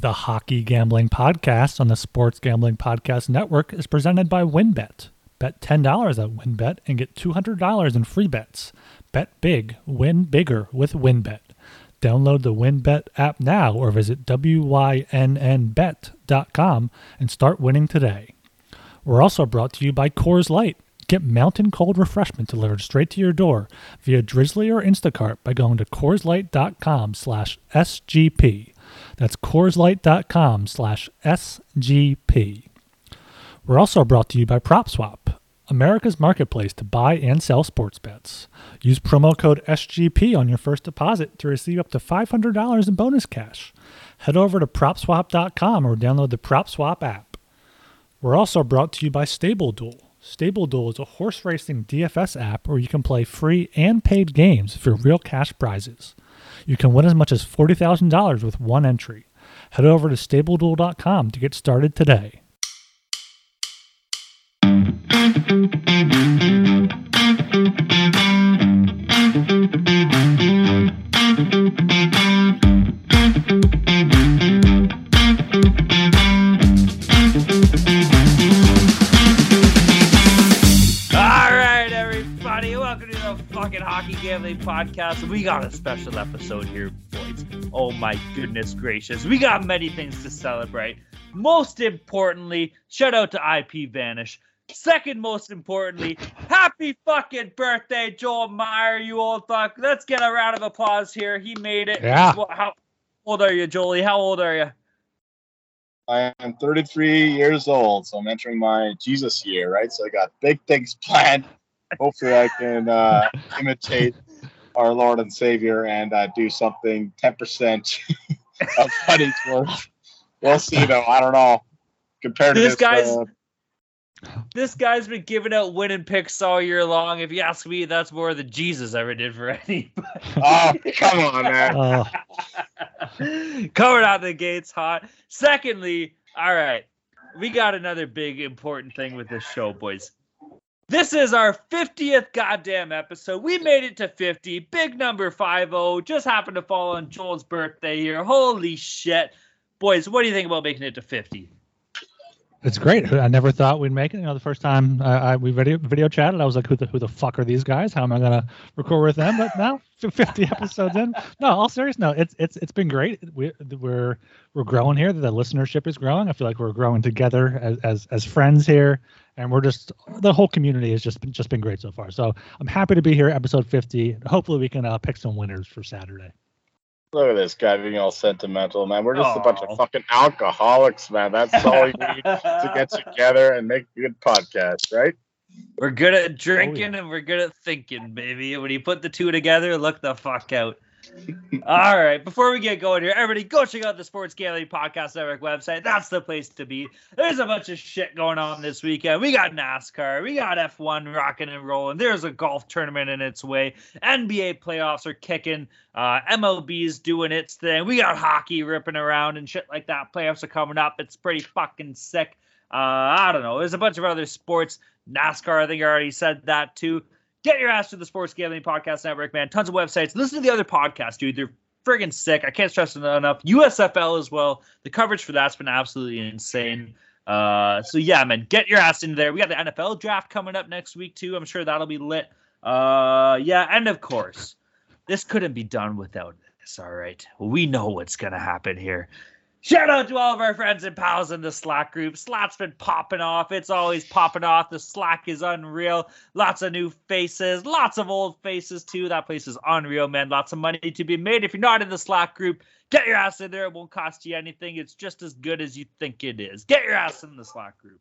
The Hockey Gambling Podcast on the Sports Gambling Podcast Network is presented by WynnBET. Bet $10 at WynnBET and get $200 in free bets. Bet big, win bigger with WynnBET. Download the WynnBET app now or visit WYNNBet.com and start winning today. We're also brought to you by Coors Light. Get mountain cold refreshment delivered straight to your door via Drizly or Instacart by going to CoorsLight.com slash SGP. That's CoorsLight.com slash SGP. We're also brought to you by PropSwap, America's marketplace to buy and sell sports bets. Use promo code SGP on your first deposit to receive up to $500 in bonus cash. Head over to PropSwap.com or download the PropSwap app. We're also brought to you by Stable Duel. Stable Duel is a horse racing DFS app where you can play free and paid games for real cash prizes. You can win as much as $40,000 with one entry. Head over to StableDuel.com to get started today. Hockey podcast. We got a special episode here, boys. Oh my goodness gracious, we got many things to celebrate. Most importantly, shout out to IP Vanish. Second most importantly, happy fucking birthday, Joel Meyer, you old fuck. Let's get a round of applause here. He made it. Yeah. Well, how old are you, Jolie? How old are you? I am 33 years old, so I'm entering my Jesus year, right? So I got big things planned. Hopefully, I can uh, imitate our Lord and Savior and uh, do something 10% of money's worth. We'll see, though. I don't know. Compared to This this, guy's- uh, This guy's been giving out winning picks all year long. If you ask me, that's more than Jesus ever did for anybody. oh, come on, man. Uh, Coming out the gates hot. Secondly, all right, we got another big important thing with this show, boys. This is our 50th goddamn episode. We made it to 50. Big number 50. Just happened to fall on Joel's birthday here. Holy shit. Boys, what do you think about making it to 50? it's great. I never thought we'd make it. You know, the first time uh, I, we video video chatted, I was like, "Who the who the fuck are these guys? How am I gonna record with them?" But now, 50 episodes in, no, all serious, no, it's it's it's been great. We, we're we're growing here. The listenership is growing. I feel like we're growing together as as, as friends here, and we're just the whole community has just been just been great so far. So I'm happy to be here, episode 50. Hopefully, we can uh, pick some winners for Saturday. Look at this guy being all sentimental, man. We're just a bunch of fucking alcoholics, man. That's all we need to get together and make a good podcast, right? We're good at drinking yeah. and we're good at thinking, baby. When you put the two together, look the fuck out. All right, before we get going here, everybody go check out the Sports Gambling Podcast Network website. That's the place to be. There's a bunch of shit going on this weekend. We got NASCAR, we got F1 rocking and rolling. There's a golf tournament in its way. NBA playoffs are kicking. Uh, MLB's doing its thing. We got hockey ripping around and shit like that. Playoffs are coming up. It's pretty fucking sick. Uh, I don't know. There's a bunch of other sports. NASCAR, I think I already said that too. Get your ass to the Sports Gambling Podcast Network, man. Tons of websites. Listen to the other podcasts, dude. They're friggin' sick. I can't stress it enough. USFL as well. The coverage for that's been absolutely insane. Uh, so yeah, man, get your ass in there. We got the NFL draft coming up next week too. I'm sure that'll be lit. Uh, yeah, and of course, this couldn't be done without this. All right, we know what's gonna happen here. Shout out to all of our friends and pals in the Slack group. Slack's been popping off. It's always popping off. The Slack is unreal. Lots of new faces, lots of old faces too. That place is unreal, man. Lots of money to be made. If you're not in the Slack group, get your ass in there. It won't cost you anything. It's just as good as you think it is. Get your ass in the Slack group.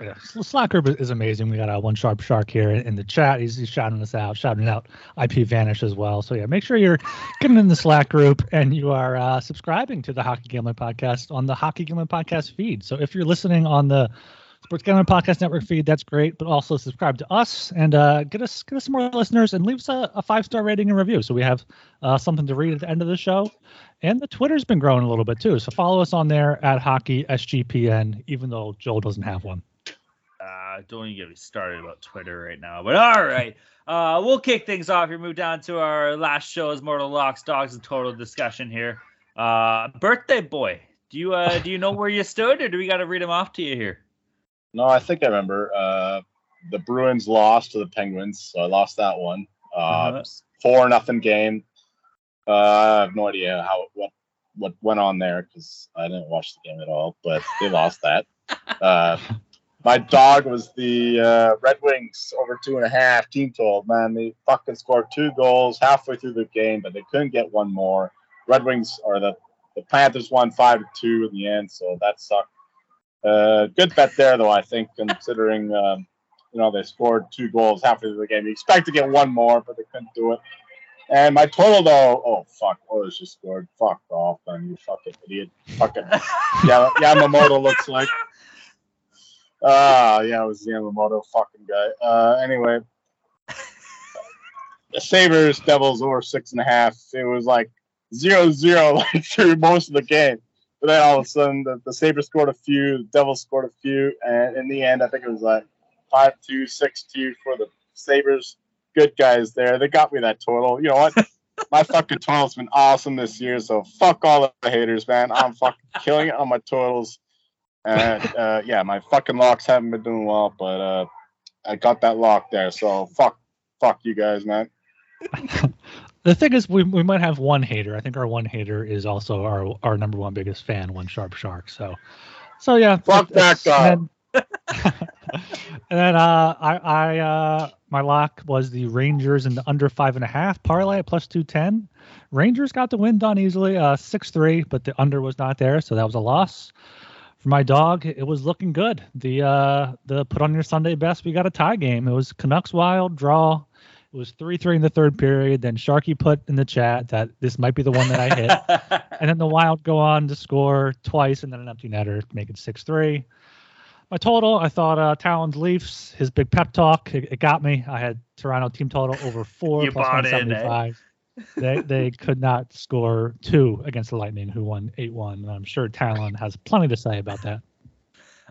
Yeah, S- Slack group is amazing. We got uh, one sharp shark here in, in the chat. He's, he's shouting us out, shouting out IP Vanish as well. So yeah, make sure you're getting in the Slack group and you are uh, subscribing to the Hockey Gambling Podcast on the Hockey Gambling Podcast feed. So if you're listening on the Sports Gambling Podcast Network feed, that's great. But also subscribe to us and uh, get us get us some more listeners and leave us a, a five star rating and review so we have uh, something to read at the end of the show. And the Twitter's been growing a little bit too. So follow us on there at Hockey SGPN, even though Joel doesn't have one. Uh, don't even get me started about Twitter right now. But all right, uh, we'll kick things off here. Move down to our last show is Mortal Locks, Dogs, and Total discussion here. Uh, birthday boy. Do you uh do you know where you stood, or do we got to read them off to you here? No, I think I remember. Uh, the Bruins lost to the Penguins, so I lost that one. Uh, Uh-huh. Four nothing game. Uh, I have no idea how what what went on there because I didn't watch the game at all, but they lost that. Uh, my dog was the uh, Red Wings over two and a half team total. Man, they fucking scored two goals halfway through the game, but they couldn't get one more. Red Wings or the the Panthers won five to two in the end, so that sucked. Uh, good bet there, though. I think considering um, you know they scored two goals halfway through the game, you expect to get one more, but they couldn't do it. And my total, though, oh fuck, Oilers just scored. Fuck off, man, you fucking idiot. Fucking yeah, Yamamoto looks like. Ah, yeah, it was the Yamamoto fucking guy. Uh, anyway, the Sabres Devils over six and a half. It was like zero zero like through most of the game. But then all of a sudden, the, the Sabres scored a few, the Devils scored a few, and in the end, I think it was like 5 2, 6 2 for the Sabres. Good guys there. They got me that total. You know what? my fucking total's been awesome this year, so fuck all the haters, man. I'm fucking killing it on my totals. And uh, yeah, my fucking locks haven't been doing well, but uh, I got that lock there, so fuck, fuck you guys, man. The thing is, we, we might have one hater. I think our one hater is also our our number one biggest fan, one sharp shark. So, so yeah. Fuck that guy. And then, and then uh, I I uh, my lock was the Rangers in the under five and a half parlay at plus two ten. Rangers got the win done easily, uh, six three, but the under was not there, so that was a loss. For my dog, it was looking good. The uh, the put on your Sunday best. We got a tie game. It was Canucks Wild draw. It was three three in the third period. Then Sharky put in the chat that this might be the one that I hit. and then the Wild go on to score twice and then an empty netter to make it six three. My total, I thought uh, Talon's Leafs, his big pep talk, it, it got me. I had Toronto team total over four You plus bought in, eh? 175. they they could not score two against the Lightning, who won eight one. And I'm sure Talon has plenty to say about that.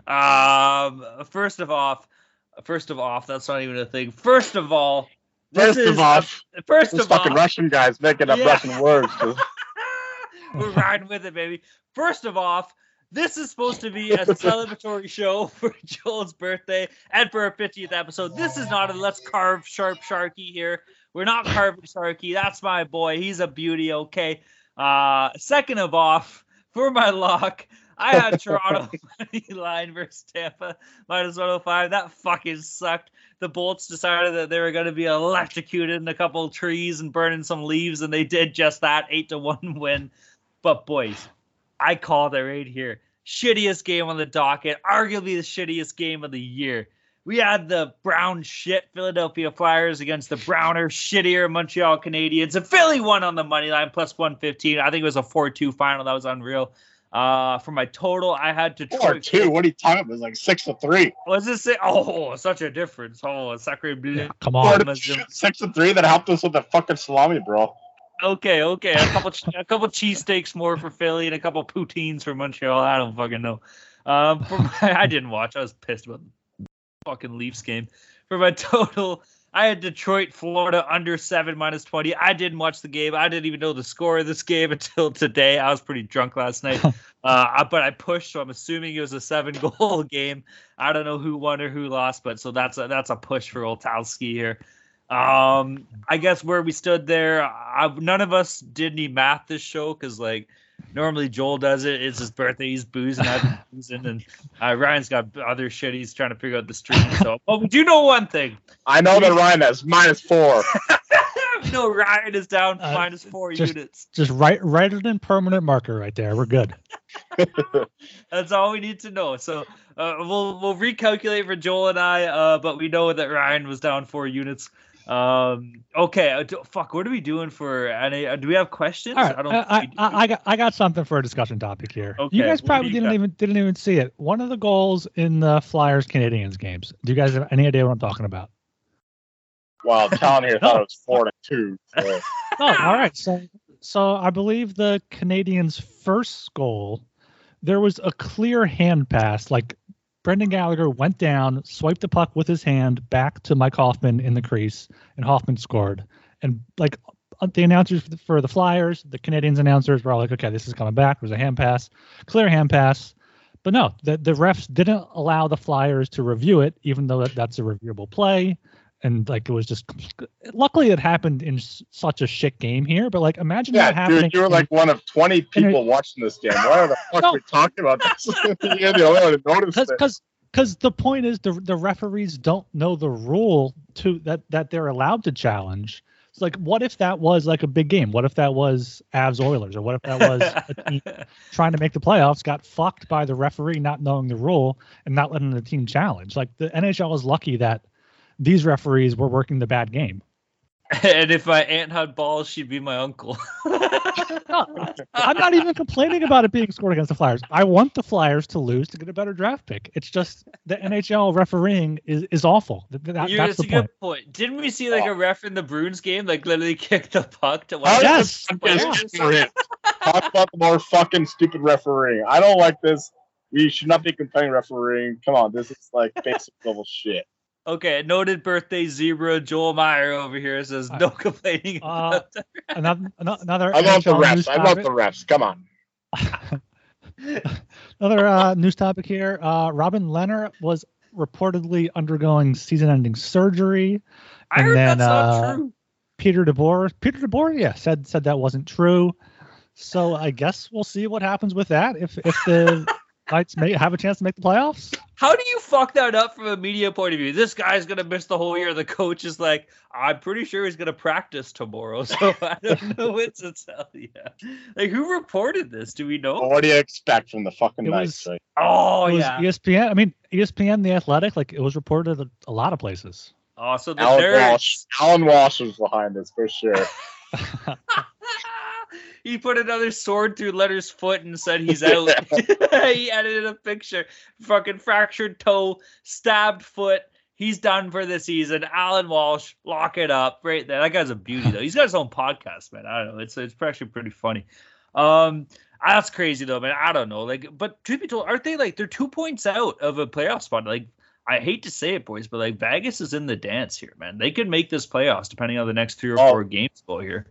Um, first of off, first of off, that's not even a thing. First of all, First of all, first this of fucking all, Russian guy's making up Yeah. Russian words. 'cause- we're riding with it, baby. First of off, this is supposed to be a celebratory show for Joel's birthday and for our 50th episode. This is not a let's carve sharp Sharky here. We're not carving Sharky. That's my boy. He's a beauty. Okay. Uh, second of off, for my lock, I had Toronto money line versus Tampa minus 105. That fucking sucked. The Bolts decided that they were going to be electrocuted in a couple of trees and burning some leaves, and they did just that. Eight to one win. But boys, I call it right here. Shittiest game on the docket, arguably the shittiest game of the year. We had the brown shit Philadelphia Flyers against the browner, shittier Montreal Canadiens. And Philly won on the money line plus 115. I think it was a 4 2 final. That was unreal. Uh, for my total, I had to Four two. What are you talking about? It was like six to three. Was this it? Oh, such a difference. Oh, sacre bleu. Yeah, come Four on. to six to three. That helped us with the fucking salami, bro. Okay, okay. A couple a couple cheesesteaks more for Philly and a couple poutines for Montreal. I don't fucking know. Um, for my, I didn't watch. I was pissed about the fucking Leafs game. For my total, I had Detroit, Florida under seven minus twenty. I didn't watch the game. I didn't even know the score of this game until today. I was pretty drunk last night. uh, but I pushed, so I'm assuming it was a seven goal game. I don't know who won or who lost, but so that's a that's a push for Oltowski here. Um, I guess where we stood there, I, none of us did any math this show because like normally Joel does it. It's his birthday, he's boozing, I've been boozing, and uh, Ryan's got other shit. He's trying to figure out the stream. So, but we do know one thing: I know that Ryan has minus four. we know Ryan is down Uh, minus four just- units. Just write write it in permanent marker right there. We're good. That's all we need to know. So uh, we'll we'll recalculate for Joel and I, uh, but we know that Ryan was down four units. Um, okay, uh, fuck. What are we doing for? Any, uh, do we have questions? All right, I don't. I, think I, do. I got I got something for a discussion topic here. Okay, you guys probably you didn't got? even didn't even see it. One of the goals in the Flyers Canadiens games. Do you guys have any idea what I'm talking about? Well, Talon here thought it was four to two. So. Oh, all right. So so I believe the Canadiens' first goal, there was a clear hand pass. Like Brendan Gallagher went down, swiped the puck with his hand back to Mike Hoffman in the crease, and Hoffman scored. And like uh, the announcers for the, for the Flyers, the Canadiens announcers were all like, okay, this is coming back. There's a hand pass, clear hand pass. But no, the, the refs didn't allow the Flyers to review it, even though that, that's a reviewable play. And like it was just, luckily it happened in such a shit game here. But like imagine that Yeah, happening. dude, you were like one of 20 people watching this game. Why the fuck No. are we talking about this? You're the only one who noticed because it. because because the point is the the referees don't know the rule to that that they're allowed to challenge. It's like what if that was like a big game? What if that was Avs Oilers or what if that was a team trying to make the playoffs got fucked by the referee not knowing the rule and not letting the team challenge? Like the NHL is lucky that these referees were working the bad game. and if my aunt had balls, she'd be my uncle. No, I'm not even complaining about it being scored against the Flyers. I want the Flyers to lose to get a better draft pick. It's just the NHL refereeing is, is awful. Th- that- You- that's it's the a point. good point. Didn't we see like a ref in the Bruins game, like literally kick the puck to one How Yes. the Yes, players? we're in. Talk about the more fucking stupid refereeing. I don't like this. We should not be complaining refereeing. Come on, this is like basic level shit. Okay, noted birthday zebra Joel Meyer over here says no complaining. Uh, about that. Another another I love the NHL refs. I love topic. the refs. Come on. Another uh, news topic here. Uh, Robin Lehner was reportedly undergoing season-ending surgery. I and heard then, that's uh, not true. Peter DeBoer, Peter DeBoer, yeah, said said that wasn't true. So I guess we'll see what happens with that if if the Knights may have a chance to make the playoffs. How do you fuck that up from a media point of view? This guy's gonna miss the whole year. The coach is like, I'm pretty sure he's gonna practice tomorrow, so I don't know what to tell you. Like, who reported this? Do we know? Well, what do you expect from the fucking It Knights? was- Oh it was yeah. ESPN. I mean ESPN, The Athletic, like it was reported at a lot of places. Oh, so the Alan nerds. Walsh. Allan Walsh was behind this for sure. he put another sword through Lehner's foot and said he's out. he edited a picture. Fucking fractured toe, stabbed foot. He's done for the season. Allan Walsh, lock it up right there. That guy's a beauty though. He's got his own podcast, man. I don't know. It's it's actually pretty funny. Um, that's crazy though, man. I don't know. Like, but truth be told, aren't they like they're two points out of a playoff spot? Like, I hate to say it, boys, but like Vegas is in the dance here, man. They could make this playoffs depending on the next three or Oh. four games go here.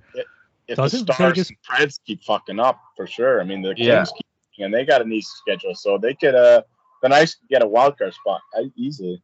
If Doesn't the Stars Vegas- and Preds keep fucking up, for sure. I mean, the Kings Yeah. keep, and they got an easy schedule, so they could. Uh, the Knights could get a wild card spot easily.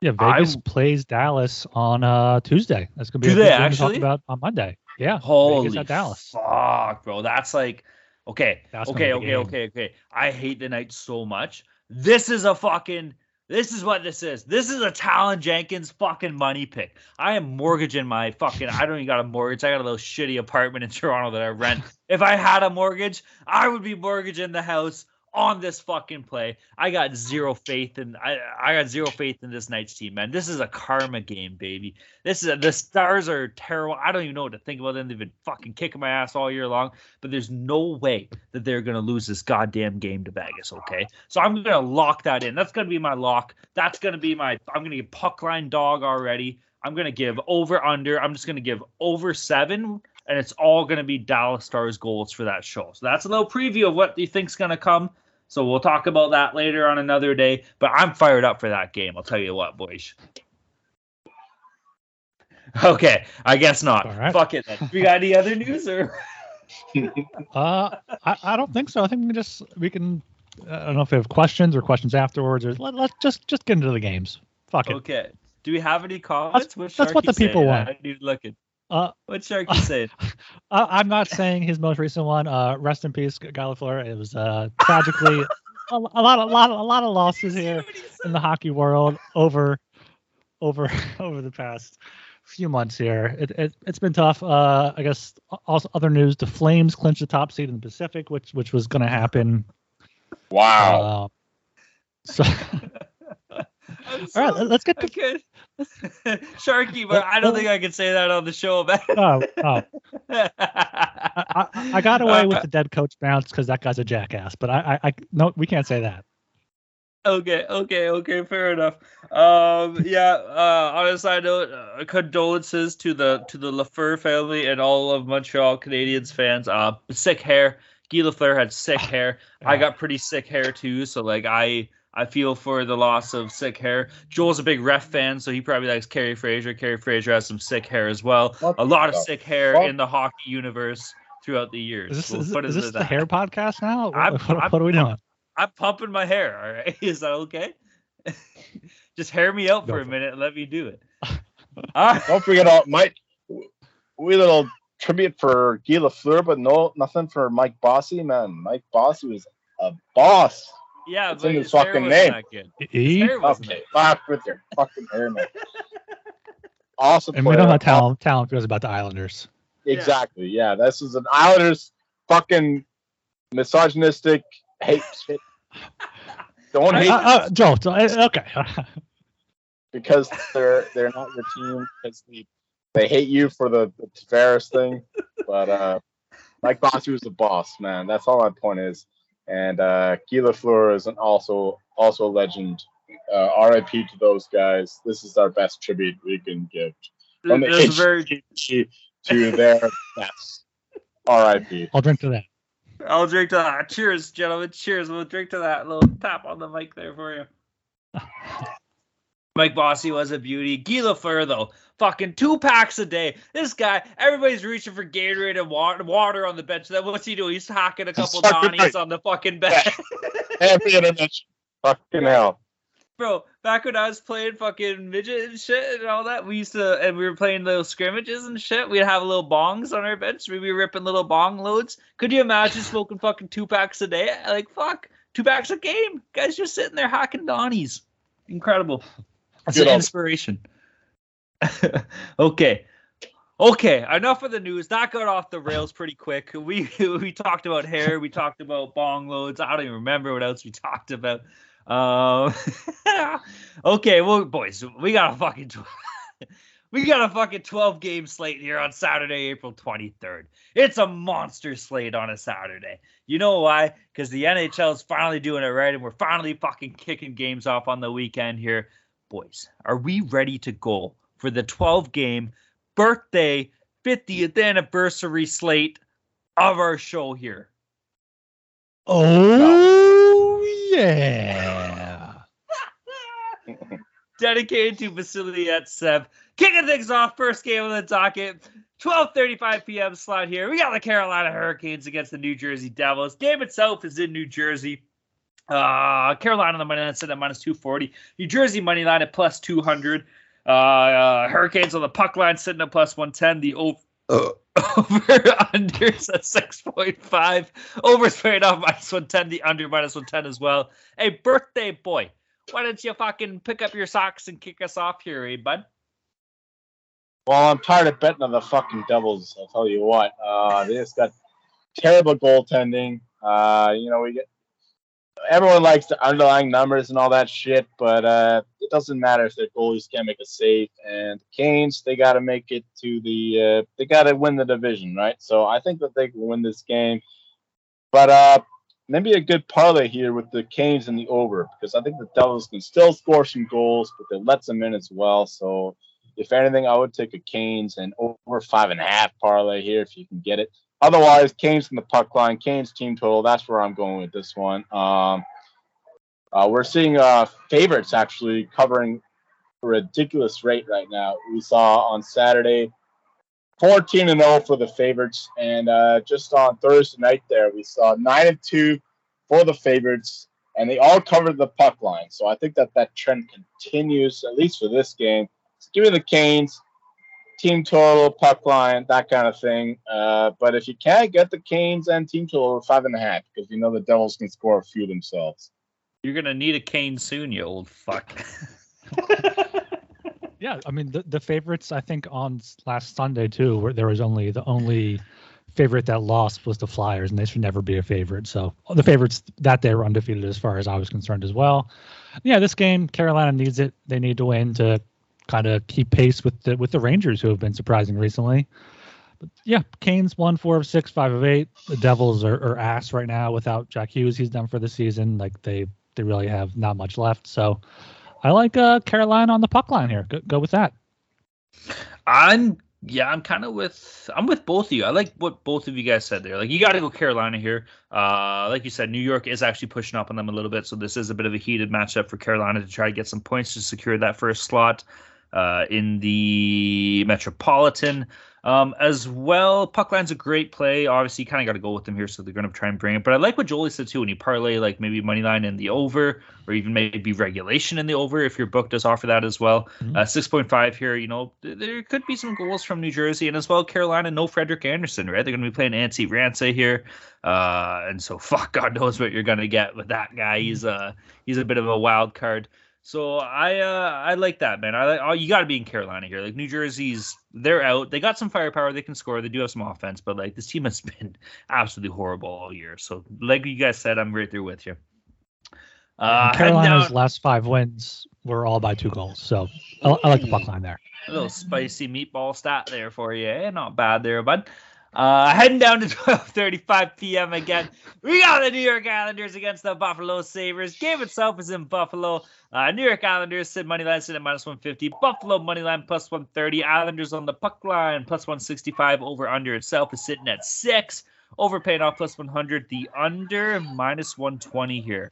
Yeah, I- Vegas plays Dallas on uh Tuesday. That's gonna be Do a they big actually? talk about on Monday. Yeah, Holy Vegas at Dallas. fuck, bro. That's like okay, That's okay, okay, okay, okay. I hate the Knights so much. This is a fucking. This is what this is. This is a Talon Jenkins fucking money pick. I am mortgaging my fucking. I don't even got a mortgage. I got a little shitty apartment in Toronto that I rent. if I had a mortgage, I would be mortgaging the house on this fucking play. I got zero faith in. I I got zero faith in this Knights team, man. This is a karma game, baby. This is a, the Stars are terrible. I don't even know what to think about them. They've been fucking kicking my ass all year long, but there's no way that they're gonna lose this goddamn game to Vegas. Okay, so I'm gonna lock that in. That's gonna be my lock. That's gonna be my. I'm gonna give puck line dog already. I'm gonna give over under. I'm just gonna give over seven, and it's all gonna be Dallas Stars goals for that show. So that's a little preview of what you think's gonna come. So we'll talk about that later on another day. But I'm fired up for that game. I'll tell you what, boys. Okay, I guess not. Right. Fuck it. Then. We got any other news or? Uh, I, I don't think so. I think we can just we can. I don't know if we have questions or questions afterwards. Or let, let's just just get into the games. Fuck it. Okay. Do we have any comments? That's- that's what the people want. I even looking. Uh, What Sharky saying? I, I'm not saying his most recent one. Uh, rest in peace, Guy Lafleur. It was uh tragically a, a lot, a lot, a lot of losses here in the hockey world over, over, over the past few months here. It, it it's been tough. Uh, I guess also other news: the Flames clinched the top seed in the Pacific, which which was going to happen. Wow. Uh, so I'm all right, so- let's get to. could. Sharky, but I don't think I can say that on the show, man. Oh, oh. I, I, I got away with the dead coach bounce because that guy's a jackass. But I, I, I no, we can't say that. Okay, okay, okay, fair enough. Um, yeah. Uh, on a side note, uh, condolences to the to the Lafleur family and all of Montreal Canadiens fans. Uh, sick hair. Guy Lafleur had sick hair. I got pretty sick hair too, so like I I feel for the loss of sick hair. Joel's a big ref fan, so he probably likes Kerry Fraser. Kerry Fraser has some sick hair as well. What A lot of sick hair fuck? in the hockey universe throughout the years. Is this, We'll is, put it is this the that. hair podcast now? What, I'm- what- I'm- what are we doing? I'm pumping my hair. All right, is that okay? Just hair me out Go for a for minute and let me do it. All right. Don't forget all my We little tribute for Guy Lafleur, but no, nothing for Mike Bossy, man. Mike Bossy was a boss. Yeah, It's but in his his fucking wasn't name. that good. His E? hair wasn't Okay, that fuck with your fucking hair, man. Awesome. And we know player. how talent talent feels about the Islanders. Exactly. Yeah, this is an Islanders fucking misogynistic hate shit. Don't Uh, hate uh, Joel, so, uh, okay. because they're they're not your team because they, they hate you for the, the Tavares thing. But uh Mike Bossy was the boss, man. That's all my point is. And uh Guy Lafleur is an also also a legend. Uh, RIP to those guys. This is our best tribute we can give from the It very. HG to their best. RIP. I'll drink to that. I'll drink to that. Cheers, gentlemen. Cheers. We'll drink to that little tap on the mic there for you. Mike Bossy was a beauty. Lafleur, though, fucking two packs a day. This guy, everybody's reaching for Gatorade and water, water on the bench. Then what's he doing? He's hacking a couple Donnies right. on the fucking bench. Every intervention. Fucking hell. Bro, back when I was playing fucking midget and shit and all that, we used to, and we were playing little scrimmages and shit. We'd have little bongs on our bench. We'd be ripping little bong loads. Could you imagine smoking fucking two packs a day? Like, fuck, two packs a game. Guys just sitting there hacking Donnies. Incredible. That's Good an on- inspiration. okay. Okay, enough of the news. That got off the rails pretty quick. We we talked about hair, we talked about bong loads. I don't even remember what else we talked about. Um, okay, well, boys, we got a fucking tw- we got a fucking twelve game slate here on Saturday, April twenty third. It's a monster slate on a Saturday. You know why? Because the NHL is finally doing it right, and we're finally fucking kicking games off on the weekend here, boys. Are we ready to go for the twelve game birthday 50th anniversary slate of our show here? Oh yeah. dedicated to Vasily Etsev. Kicking things off, first game on the docket. 12:35 p.m. slot here. We got the Carolina Hurricanes against the New Jersey Devils. Game itself is in New Jersey. Uh, Carolina the money line set at minus 240. New Jersey money line at plus 200. Uh, uh, Hurricanes on the puck line sitting at plus 110. The over over unders at 6.5. Over straight off minus 110. The under minus 110 as well. Hey, birthday boy, why don't you fucking pick up your socks and kick us off here, eh, bud? Well, I'm tired of betting on the fucking Devils. I'll tell you what. Uh, they just got terrible goaltending. Uh, you know, we get everyone likes the underlying numbers and all that shit, but uh, it doesn't matter if their goalies can't make a save. And the Canes, they got to make it to the. Uh, they got to win the division, right? So I think that they can win this game. But uh, maybe a good parlay here with the Canes and the over because I think the Devils can still score some goals, but they let them in as well. So if anything, I would take a Canes and over five and a half parlay here if you can get it. Otherwise, Canes from the puck line, Canes team total. That's where I'm going with this one. Um, uh, we're seeing uh, favorites actually covering a ridiculous rate right now. We saw on Saturday 14 and 0 for the favorites, and uh, just on Thursday night there we saw nine and two for the favorites, and they all covered the puck line. So I think that that trend continues at least for this game. So give me the Canes, team total, puck line, that kind of thing. Uh, but if you can't get the Canes and team total, five and a half because you know the Devils can score a few themselves. You're gonna need a cane soon, you old fuck. Yeah, I mean the, the favorites I think on last Sunday too, where there was only the only favorite that lost was the Flyers, and they should never be a favorite. So the favorites that day were undefeated as far as I was concerned as well. Yeah, this game Carolina needs it. They need to win to kind of keep pace with the with the Rangers who have been surprising recently. But yeah, Canes one four of six, five of eight. The Devils are, are ass right now without Jack Hughes. He's done for the season. Like they they really have not much left. So I like uh, Carolina on the puck line here. Go, go with that. I'm Yeah, I'm kind of with I'm with both of you. I like what both of you guys said there. Like you got to go Carolina here. Uh, like you said, New York is actually pushing up on them a little bit, so this is a bit of a heated matchup for Carolina to try to get some points to secure that first slot uh, in the Metropolitan. Um, as well, Puckline's a great play. Obviously, you kind of got to go with them here, so they're going to try and bring it. But I like what Jolie said too when you parlay like maybe money line in the over, or even maybe regulation in the over if your book does offer that as well. Mhm. Uh, Six point five here. You know, th- there could be some goals from New Jersey and as well Carolina. No Frederik Andersen, right? They're going to be playing Antti Raanta here, uh, and so fuck, God knows what you're going to get with that guy. He's a he's a bit of a wild card. So I uh, I like that man. I like oh, you got to be in Carolina here. Like New Jersey's they're out. They got some firepower. They can score. They do have some offense, but like this team has been absolutely horrible all year. So like you guys said, I'm right there with you. Uh, Carolina's down- last five wins were all by two goals. So I, I like the puck line there. A little spicy meatball stat there for you. Eh? Not bad there, bud. Uh, heading down to 12:35 p.m. again. We got the New York Islanders against the Buffalo Sabres. Game itself is in Buffalo. Uh, New York Islanders sit money line sit at minus 150. Buffalo money line plus 130. Islanders on the puck line plus 165. Over under itself is sitting at six. Over paying off plus 100. The under minus 120 here.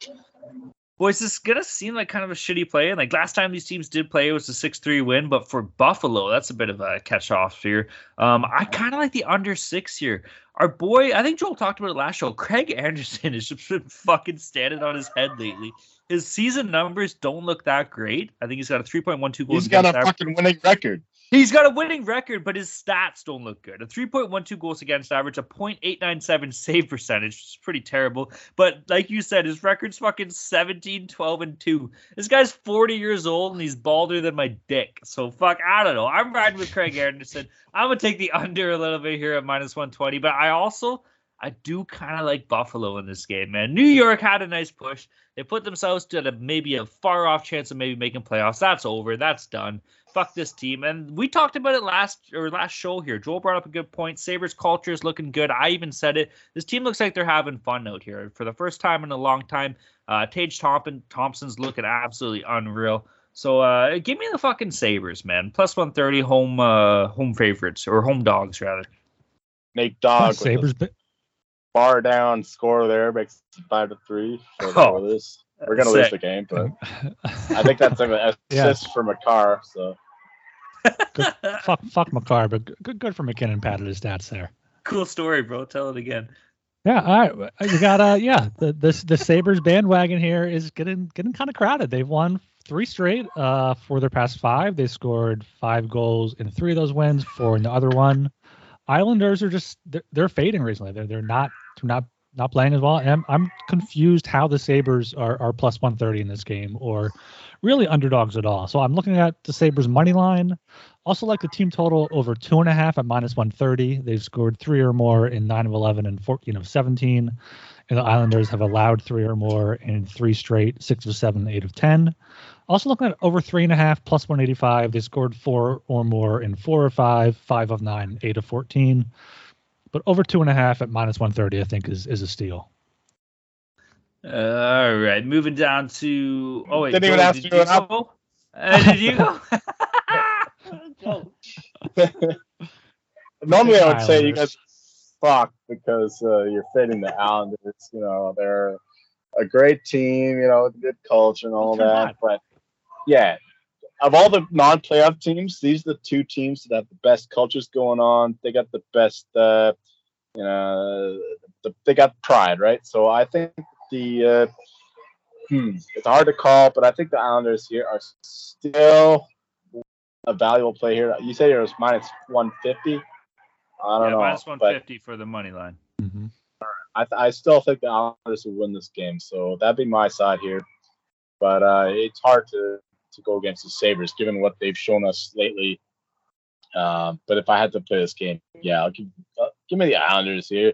Boys, this gonna seem like kind of a shitty play. And like last time these teams did play, it was a six-three win. But for Buffalo, that's a bit of a catch-off here. Um, I kind of like the under six here. Our boy, I think Joel talked about it last show. Craig Anderson has just been fucking standing on his head lately. His season numbers don't look that great. I think he's got a 3.12 goals. He's got a average. fucking winning record. He's got a winning record, but his stats don't look good. A 3.12 goals against average, a .897 save percentage, which is pretty terrible. But like you said, his record's fucking 17, 12, and 2. This guy's 40 years old and he's balder than my dick. So fuck, I don't know. I'm riding with Craig Anderson. I'm gonna take the under a little bit here at minus 120, but I also I do kind of like Buffalo in this game, man. New York had a nice push. They put themselves to a, maybe a far off chance of maybe making playoffs. That's over. That's done. Fuck this team. And we talked about it last or last show here. Joel brought up a good point. Sabres culture is looking good. I even said it. This team looks like they're having fun out here for the first time in a long time. Uh, Tage Thompson, Thompson's looking absolutely unreal. So uh, give me the fucking Sabres, man. Plus 130 home uh, home favorites or home dogs rather. Make Dog with Sabres, bar down score there makes five to three. Oh. this. We're gonna lose the game, but I think that's an assist Yeah. for Makar. So fuck, fuck Makar, but good, good for MacKinnon. Padded his stats there. cool story, bro. Tell it again. Yeah, all right. You got uh yeah, the this the Sabres bandwagon here is getting getting kind of crowded. They've won three straight uh for their past five. They scored five goals in three of those wins, four in the other one. Islanders are just they're, they're fading recently. They're they're not they're not not playing as well. I'm, I'm confused how the Sabres are, are plus 130 in this game or really underdogs at all. So I'm looking at the Sabres money line. Also like the team total over two and a half at minus 130. They've scored three or more in nine of 11 and 14 of 17. And the Islanders have allowed three or more in three straight, six of seven, eight of 10. Also looking at over three and a half plus 185. They scored four or more in four of five, five of nine, eight of 14. But over two and a half at minus 130, I think is, is a steal. All right, moving down to. Oh wait, Didn't even ask did you you an apple. Uh, did you go? Go. normally I would say you guys fuck because uh, you're fitting the Islanders. You know they're a great team. You know with good culture and all They're that. not. But yeah, of all the non-playoff teams, these are the two teams that have the best cultures going on. They got the best. Uh, you know, the, they got pride, right? So I think the. Uh, hmm, it's hard to call, but I think the Islanders here are still a valuable play here. You said it was minus 150. I don't yeah, know. minus 150 for the money line. Mm-hmm. I, th- I still think the Islanders will win this game, so that'd be my side here. But uh, it's hard to, to go against the Sabres given what they've shown us lately. Uh, but if I had to play this game, yeah, I'll give uh, give me the Islanders here,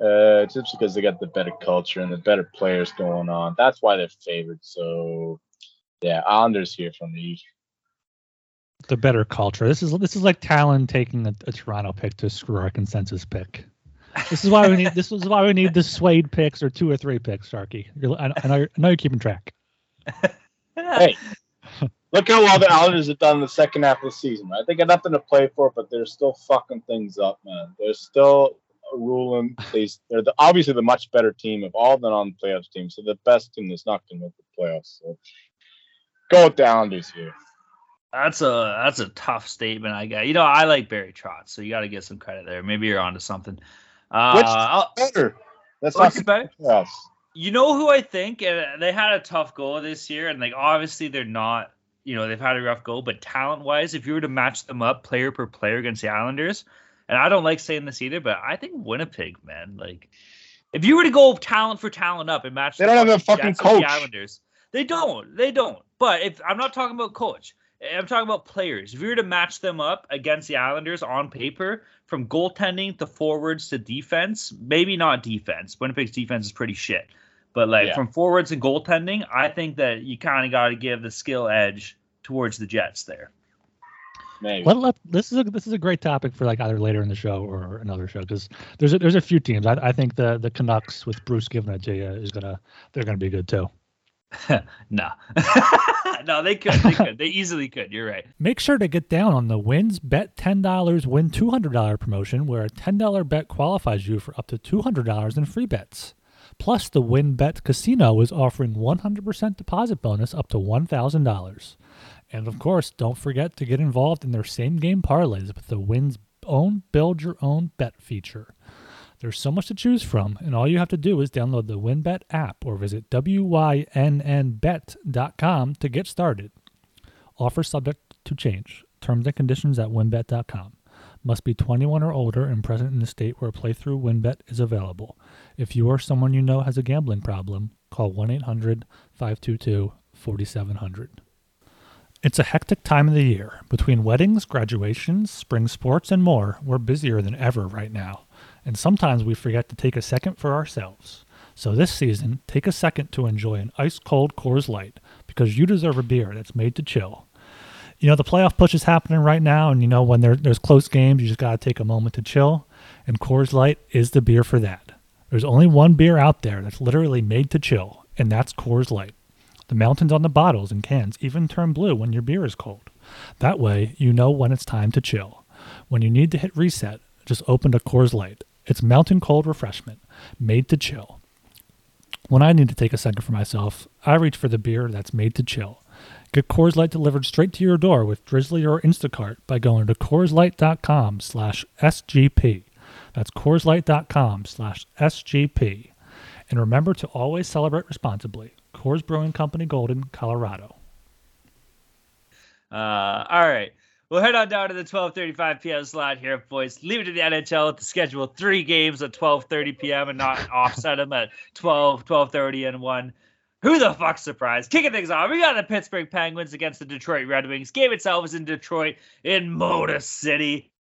uh, just because they got the better culture and the better players going on. That's why they're favored. So yeah, Islanders here from me. The better culture. This is this is like Talon taking a, a Toronto pick to screw our consensus pick. This is why we need this is why we need the Swade picks or two or three picks, Sharky. I, I know you're, I know you're keeping track. Hey, look how well the Islanders have done in the second half of the season. Right? They got nothing to play for, but they're still fucking things up, man. They're still ruling. They, they're the, obviously the much better team of all the non-playoffs teams. So the best team that's not going to make the playoffs. So go with the Islanders here. That's a that's a tough statement. I got. You know, I like Barry Trotz, so you got to get some credit there. Maybe you're onto something. Uh, Which I'll- better? That's What's not better? playoffs. You know who I think? And they had a tough goal this year, and like obviously they're not. You know they've had a rough go, but talent wise, if you were to match them up player per player against the Islanders, and I don't like saying this either, but I think Winnipeg, man, like if you were to go talent for talent up and match, They don't have a fucking Jets the coach. Islanders, they don't, they don't. But if I'm not talking about coach, I'm talking about players. If you were to match them up against the Islanders on paper, from goaltending to forwards to defense, maybe not defense. Winnipeg's defense is pretty shit. But like Yeah. from forwards and goaltending, I think that you kind of got to give the skill edge towards the Jets there. Maybe. Let, let, this is a this is a great topic for like either later in the show or another show because there's a, there's a few teams. I, I think the the Canucks with Bruce giving it to you is gonna they're gonna be good too. no, no, they could, they could, they easily could. You're right. Make sure to get down on the wins bet ten dollars win two hundred dollar promotion where a ten dollar bet qualifies you for up to two hundred dollars in free bets. Plus, the WynnBET Casino is offering 100% deposit bonus up to $1,000. And of course, don't forget to get involved in their same game parlays with the Win's own build your own bet feature. There's so much to choose from, and all you have to do is download the WynnBET app or visit wynnbet.com to get started. Offer subject to change. Terms and conditions at wynnbet.com. Must be 21 or older and present in the state where playthrough WynnBET is available. If you or someone you know has a gambling problem, call 1 800 522 4700. It's a hectic time of the year. Between weddings, graduations, spring sports, and more, we're busier than ever right now. And sometimes we forget to take a second for ourselves. So this season, take a second to enjoy an ice cold Coors Light because you deserve a beer that's made to chill. You know, the playoff push is happening right now, and you know, when there, there's close games, you just got to take a moment to chill. And Coors Light is the beer for that. There's only one beer out there that's literally made to chill, and that's Coors Light. The mountains on the bottles and cans even turn blue when your beer is cold. That way, you know when it's time to chill. When you need to hit reset, just open a Coors Light. It's mountain cold refreshment, made to chill. When I need to take a second for myself, I reach for the beer that's made to chill. Get Coors Light delivered straight to your door with Drizly or Instacart by going to CoorsLight.com slash SGP. That's CoorsLight.com slash SGP. And remember to always celebrate responsibly. Coors Brewing Company, Golden, Colorado. Uh, all right. We'll head on down to the 12:35 p.m. slot here, boys. Leave it to the NHL to schedule three games at 12:30 p.m. and not offset them at 12, 12:30, and one. Who the fuck surprised? Kicking things off, we got the Pittsburgh Penguins against the Detroit Red Wings. Game itself is in Detroit, in Motor City.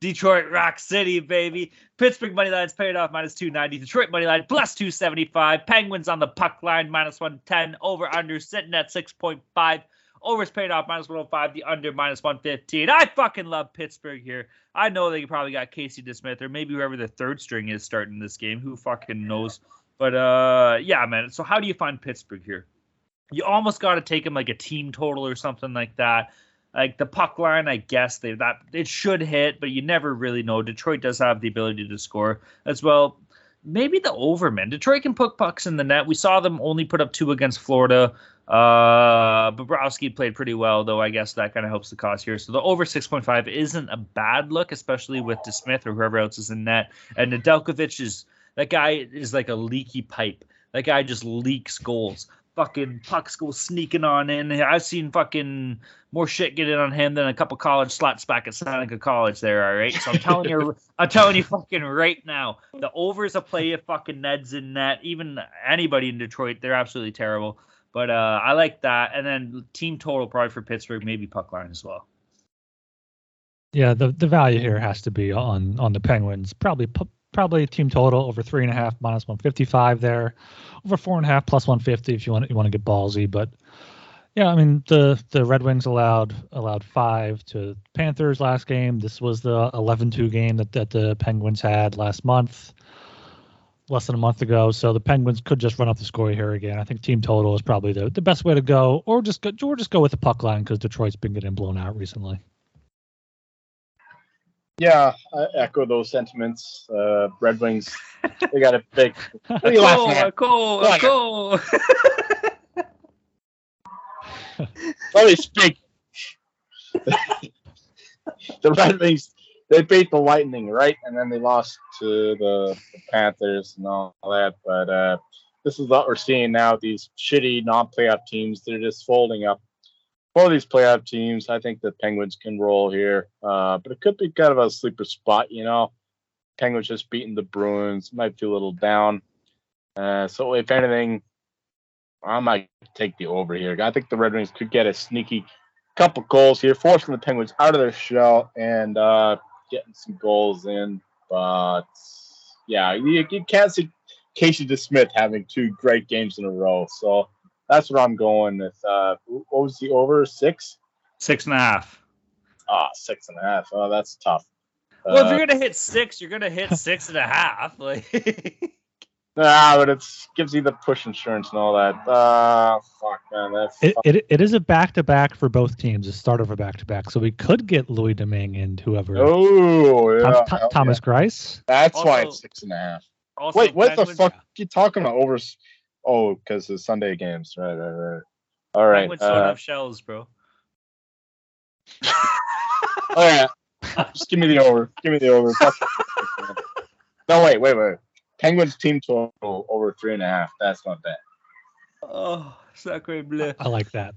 Detroit Rock City, baby. Pittsburgh money line's paid off minus 290. Detroit money line plus 275. Penguins on the puck line minus 110. Over under sitting at 6.5. Overs paid off minus 105. The under minus 115. I fucking love Pittsburgh here. I know they probably got Casey DeSmith or maybe whoever the third string is starting this game. Who fucking knows? But uh, yeah, man. So how do you find Pittsburgh here? You almost got to take them like a team total or something like that. Like the puck line, I guess they that it should hit, but you never really know. Detroit does have the ability to score as well. Maybe the overman. Detroit can put pucks in the net. We saw them only put up two against Florida. Uh, Bobrovsky played pretty well, though. I guess that kind of helps the cause here. So the over 6.5 isn't a bad look, especially with DeSmith or whoever else is in net. And Nedeljkovic is that guy is like a leaky pipe. That guy just leaks goals. Fucking go sneaking on in. I've seen fucking more shit get in on him than a couple college slots back at Seneca College. There, all right. So I'm telling you, I'm telling you, fucking right now, the overs a play if fucking Ned's in net. Even anybody in Detroit, they're absolutely terrible. But uh, I like that. And then team total probably for Pittsburgh, maybe puck line as well. Yeah, the the value here has to be on on the Penguins. Probably pu- probably a team total over three and a half minus one fifty five there, over four and a half plus one fifty if you want you want to get ballsy. But yeah, I mean the the Red Wings allowed allowed five to Panthers last game. This was the 11-2 game that that the Penguins had last month. less than a month ago, so the Penguins could just run up the score here again. I think team total is probably the, the best way to go, or just go, or just go with the puck line because Detroit's been getting blown out recently. Yeah, I echo those sentiments. Uh, Red Wings, they got a big. What are you laughing at? Cool, Go on. cool. Let me speak. the Red Wings, they beat the Lightning, right? And then they lost to the, the Panthers and all that. But uh, this is what we're seeing now. These shitty non-playoff teams, they're just folding up. For these playoff teams, I think the Penguins can roll here. Uh, but it could be kind of a sleeper spot, you know. Penguins just beating the Bruins, might feel a little down. Uh, so if anything, I might take the over here. I think the Red Wings could get a sneaky couple goals here, forcing the Penguins out of their shell and uh, getting some goals in. But yeah, you, you can't see Casey DeSmith having two great games in a row. So that's what I'm going with. Uh, what was the over? Six? Six and a half. Ah, six and a half. Oh, that's tough. Well, if Uh, you're gonna hit six, you're gonna hit six and a half. Like, Nah, but it gives you the push insurance and all that. Uh, fuck, man. That's It, it, it is a back to back for both teams, a start of a back to back. So we could get Louis Domingue and whoever. Oh, yeah. Tom- hell Thomas yeah. Greiss. That's why it's six and a half. also, Wait, what the Penguins- fuck you talking about? Over? Oh, because the Sunday games. Right, right, right. All right. Penguins don't Uh, have shells, bro. all right. Just give me the over. Give me the over. No, wait, wait, wait. Penguins team total over three and a half. That's not bad. Oh, sacre bleu. I like that.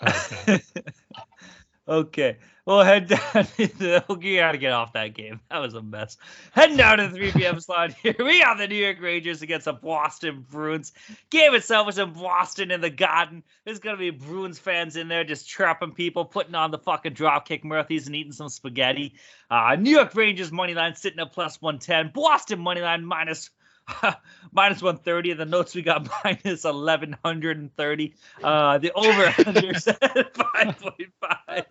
I like that. okay. Well, head down to. You gotta get off that game. That was a mess. Heading down to the 3 p.m. slot here. We got the New York Rangers against the Boston Bruins. Game itself was in Boston in the Garden. There's gonna be Bruins fans in there just trapping people, putting on the fucking dropkick Murphys and eating some spaghetti. Uh, New York Rangers money line sitting at plus 110. Boston money line minus minus 130 and the notes we got minus 1130 uh the over under at 5.5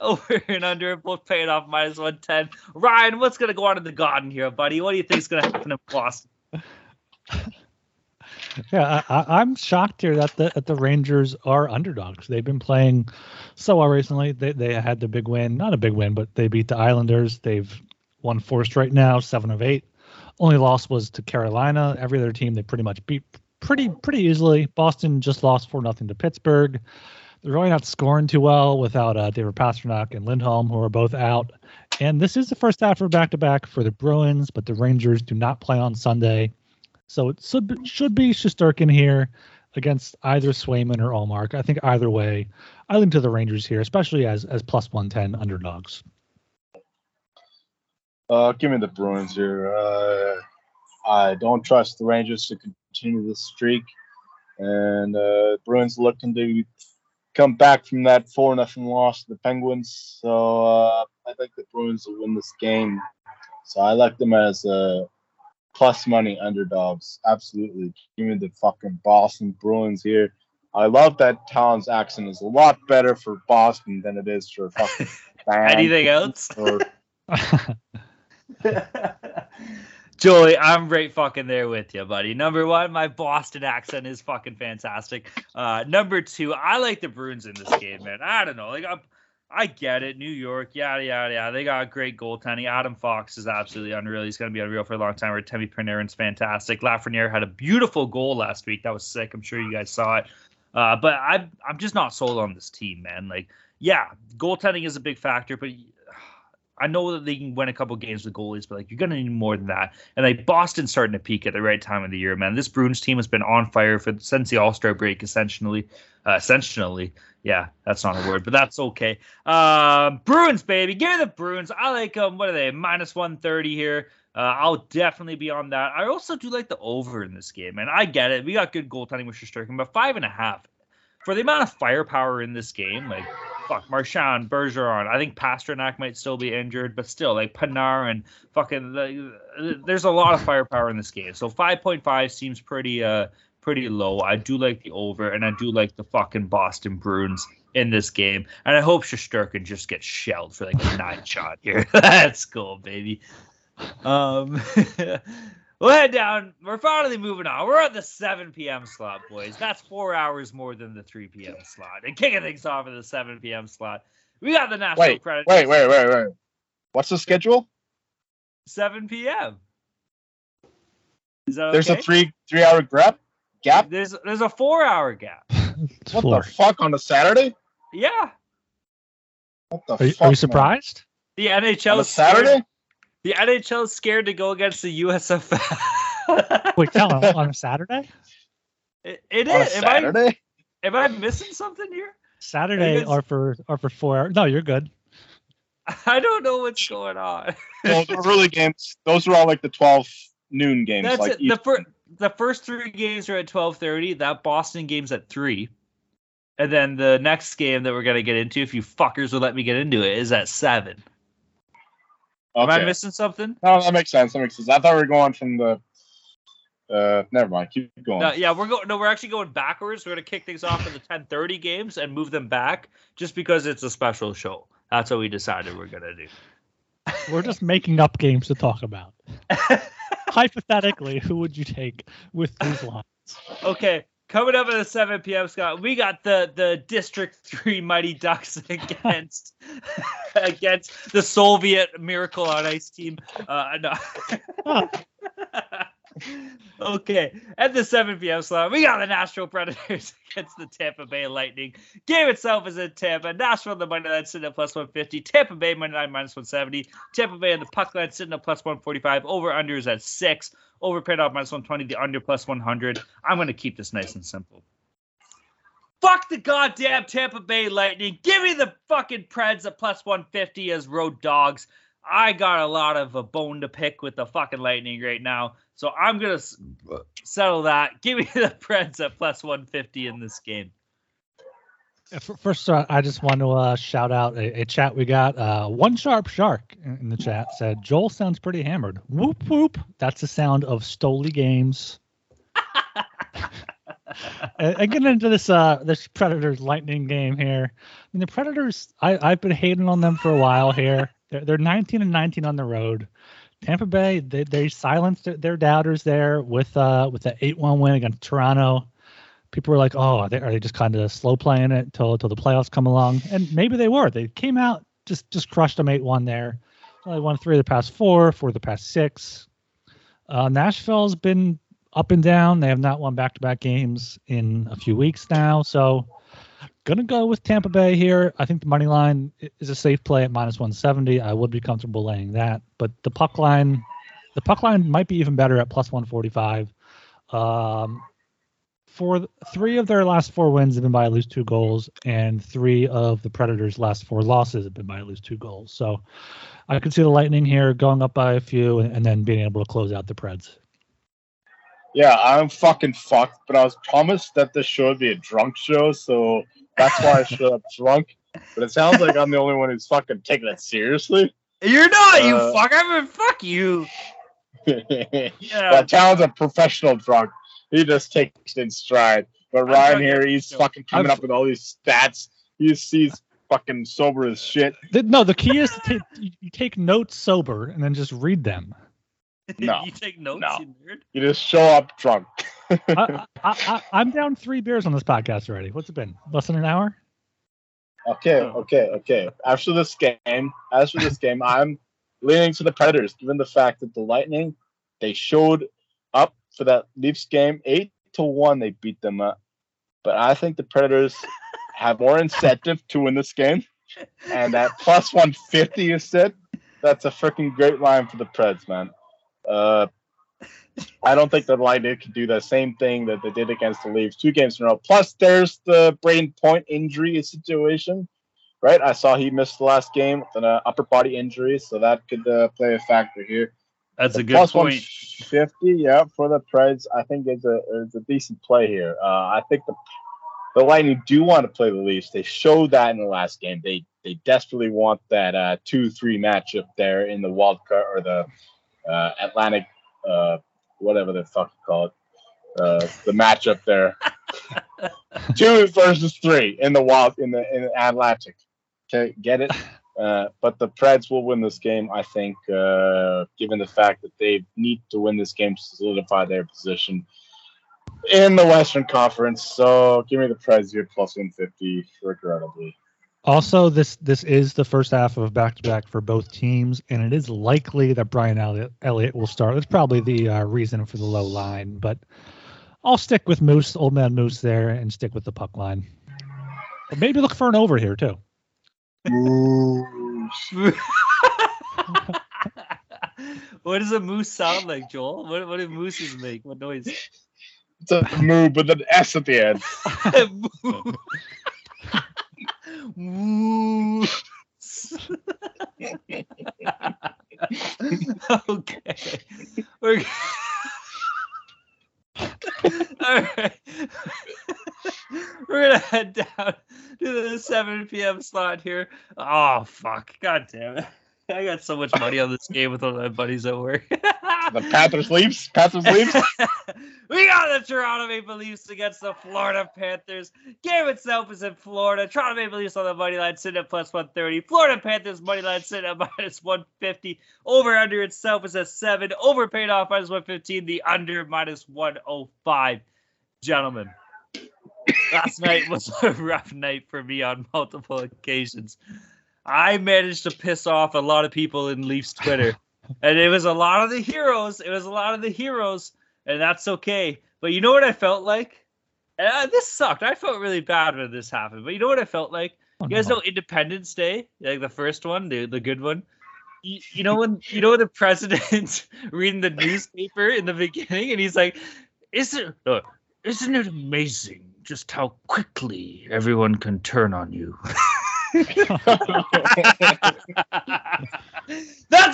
over and under both paying off minus 110 ryan what's gonna go on in the garden here buddy what do you think is gonna happen in boston Yeah, I, I'm shocked here that the that the Rangers are underdogs. They've been playing so well recently. They they had the big win, not a big win, but they beat the Islanders. They've won four straight now, seven of eight. Only loss was to Carolina. Every other team they pretty much beat pretty pretty easily. Boston just lost four nothing to Pittsburgh. They're really not scoring too well without uh, David Pastrnak and Lindholm, who are both out. And this is the first half of back to back for the Bruins, but the Rangers do not play on Sunday. So it should, should be Shesterkin here against either Swayman or Ullmark. I think either way, I lean to the Rangers here, especially as as plus 110 underdogs. Uh, give me the Bruins here. Uh, I don't trust the Rangers to continue this streak, and uh, Bruins looking to come back from that four nothing loss to the Penguins. So uh, I think the Bruins will win this game. So I like them as uh, plus money underdogs. Absolutely, give me the fucking Boston Bruins here. I love that Towns accent is a lot better for Boston than it is for fucking. anything else or Joey, I'm right fucking there with you, buddy. Number one, my Boston accent is fucking fantastic. Uh, number two, I like the Bruins in this game, man. I don't know, like I, I get it, New York, yada yada yada. They got great goaltending. Adam Fox is absolutely unreal. He's gonna be unreal for a long time. Artemi Panarin's fantastic. Lafreniere had a beautiful goal last week. That was sick. I'm sure you guys saw it. Uh, but I'm I'm just not sold on this team, man. Like, yeah, goaltending is a big factor, but I know that they can win a couple games with goalies, but like you're gonna need more than that. And like Boston's starting to peak at the right time of the year, man. This Bruins team has been on fire for since the All Star break, essentially. Uh, essentially, yeah, that's not a word, but that's okay. Um, Bruins, baby, give me the Bruins. I like them. What are they? Minus one thirty here. Uh, I'll definitely be on that. I also do like the over in this game, and I get it. We got good goaltending with Shesterkin, but five and a half for the amount of firepower in this game, like fuck Marchand, Bergeron. I think Pastrnak might still be injured, but still like Panarin fucking the, there's a lot of firepower in this game. So 5.5 seems pretty uh pretty low. I do like the over, and I do like the fucking Boston Bruins in this game, and I hope Shesterkin just gets shelled for like a nine shot here. That's cool, baby. Um. We'll head down. We're finally moving on. We're at the 7 p.m. slot, boys. That's four hours more than the 3 p.m. slot. And kicking things off at the 7 p.m. slot, we got the National Wait, Predators. wait, wait, wait, wait. What's the schedule? 7 p.m. Is that There's okay? a three three hour gap. Gap. There's there's a four hour gap. What four. the fuck on a Saturday? Yeah. What the Are you, fuck? are you man? surprised? The NHL On a is Saturday? The NHL is scared to go against the USFL. Wait, tell him on a Saturday. it, it On a is. Am I, Saturday? am I missing something here? Saturday guys- are for are for four hours. No, you're good. I don't know what's going on. Those are early games. Those are all like the 12 noon games. That's like it. The East- first the first three games are at twelve thirty. That Boston game's at three, and then the next game that we're gonna get into, if you fuckers will let me get into it, is at seven. Am I missing something? No, that makes sense. That makes sense. I thought we were going from the. Uh, never mind. Keep going. No, yeah, we're going. No, we're actually going backwards. We're gonna kick things off at the ten thirty games and move them back, just because it's a special show. That's what we decided we're gonna do. We're just making up games to talk about. Hypothetically, who would you take with these lines? Okay, coming up at the 7 p.m. Scott, we got the the District Three Mighty Ducks against against the Soviet Miracle on Ice team. Uh, no. Okay, at the 7 p.m. slot, we got the Nashville Predators against the Tampa Bay Lightning. Game itself is in Tampa. Nashville the money line sitting at plus 150. Tampa Bay money line minus 170. Tampa Bay and the puck line sitting at plus 145. Over under is at six. Over paid off minus 120. The under plus 100. I'm going to keep this nice and simple. Fuck the goddamn Tampa Bay Lightning. Give me the fucking Preds at plus 150 as road dogs. I got a lot of a bone to pick with the fucking Lightning right now. So I'm going to settle that. Give me the Preds at plus 150 in this game. First, uh, I just want to uh, shout out a, a chat we got. Uh, One Sharp Shark in the chat said, Joel sounds pretty hammered. Whoop, whoop. That's the sound of Stoli Games. and, and getting into this uh this Predators Lightning game here. I mean the Predators I, I've been hating on them for a while here. They're they're 19 and 19 on the road. Tampa Bay, they, they silenced their, doubters there with uh with the 8-1 win against Toronto. People were like, "Oh, are they, are they just kind of slow playing it till till the playoffs come along?" And maybe they were. They came out just just crushed them 8-1 there. Only won three of the past four, four of the past six. Uh, Nashville's been up and down. They have not won back-to-back games in a few weeks now. So, gonna go with Tampa Bay here. I think the money line is a safe play at minus 170. I would be comfortable laying that, but the puck line, the puck line might be even better at plus 145. Um, for th- three of their last four wins have been by at least two goals, and three of the Predators' last four losses have been by at least two goals. So, I could see the Lightning here going up by a few and, and then being able to close out the Preds. Yeah, I'm fucking fucked, but I was promised that this show would be a drunk show, so that's why I showed up drunk. But it sounds like I'm the only one who's fucking taking it seriously. You're not, you Uh, fuck. I mean, fuck you. Yeah. that Talon's a professional drunk. He just takes it in stride. But Ryan here, he's show. fucking coming I've- up with all these stats. He's he's fucking sober as shit. The- no, the key is to take you, you take notes sober and then just read them. No. you take notes, No. you nerd. You just show up drunk. I, I, I, I'm down three beers on this podcast already. What's it been? Less than an hour? Okay, Oh. okay, okay. After this game, as for this game, I'm leaning to the Predators, given the fact that the Lightning they showed up for that Leafs game, eight to one. They beat them up, but I think the Predators have more incentive to win this game, and at plus one fifty, you said that's a freaking great line for the Preds, man. Uh, I don't think the Lightning can do the same thing that they did against the Leafs two games in a row. Plus, there's the Brayden Point injury situation, right? I saw he missed the last game with an uh, upper body injury, so that could uh, play a factor here. That's The a good plus point. 150, yeah, for the Preds, I think it's a is a decent play here. Uh, I think the the Lightning do want to play the Leafs. They showed that in the last game. They they desperately want that uh, two three matchup there in the wild card or the uh, Atlantic, uh, whatever the fuck you call it, uh, the matchup there. two versus three in the wild in the in the Atlantic. Okay, get it? Uh, but the Preds will win this game, I think, uh, given the fact that they need to win this game to solidify their position in the Western Conference. So give me the Preds here plus 150, regrettably. Also, this this is the first half of back to back for both teams, and it is likely that Brian Elliott, Elliott will start. That's probably the uh, reason for the low line, but I'll stick with Moose, old man Moose there, and stick with the puck line. Or maybe look for an over here too. Moose. What does a moose sound like, Joel? What what do mooses make? What noise? It's a moo, but an S at the end. Okay. We're All right. We're gonna head down to the 7 p.m. slot here. Oh fuck! God damn it! I got so much money on this game with all my buddies at work. The Panthers Leafs. Panthers Leafs. we got the Toronto Maple Leafs against the Florida Panthers. Game itself is in Florida. Toronto Maple Leafs on the money line sitting at plus 130. Florida Panthers money line sitting at minus 150. Over under itself is at seven. Over paid off minus 115. The under minus 105. Gentlemen, last night was a rough night for me on multiple occasions. I managed to piss off a lot of people in Leafs Twitter. and it was a lot of the heroes. It was a lot of the heroes, and that's okay. But you know what I felt like? And, uh, this sucked. I felt really bad when this happened. But you know what I felt like? You guys know Independence Day, like the first one, the the good one. You, you know when you know the president reading the newspaper in the beginning, and he's like, "Isn't uh, isn't it amazing just how quickly everyone can turn on you?" That's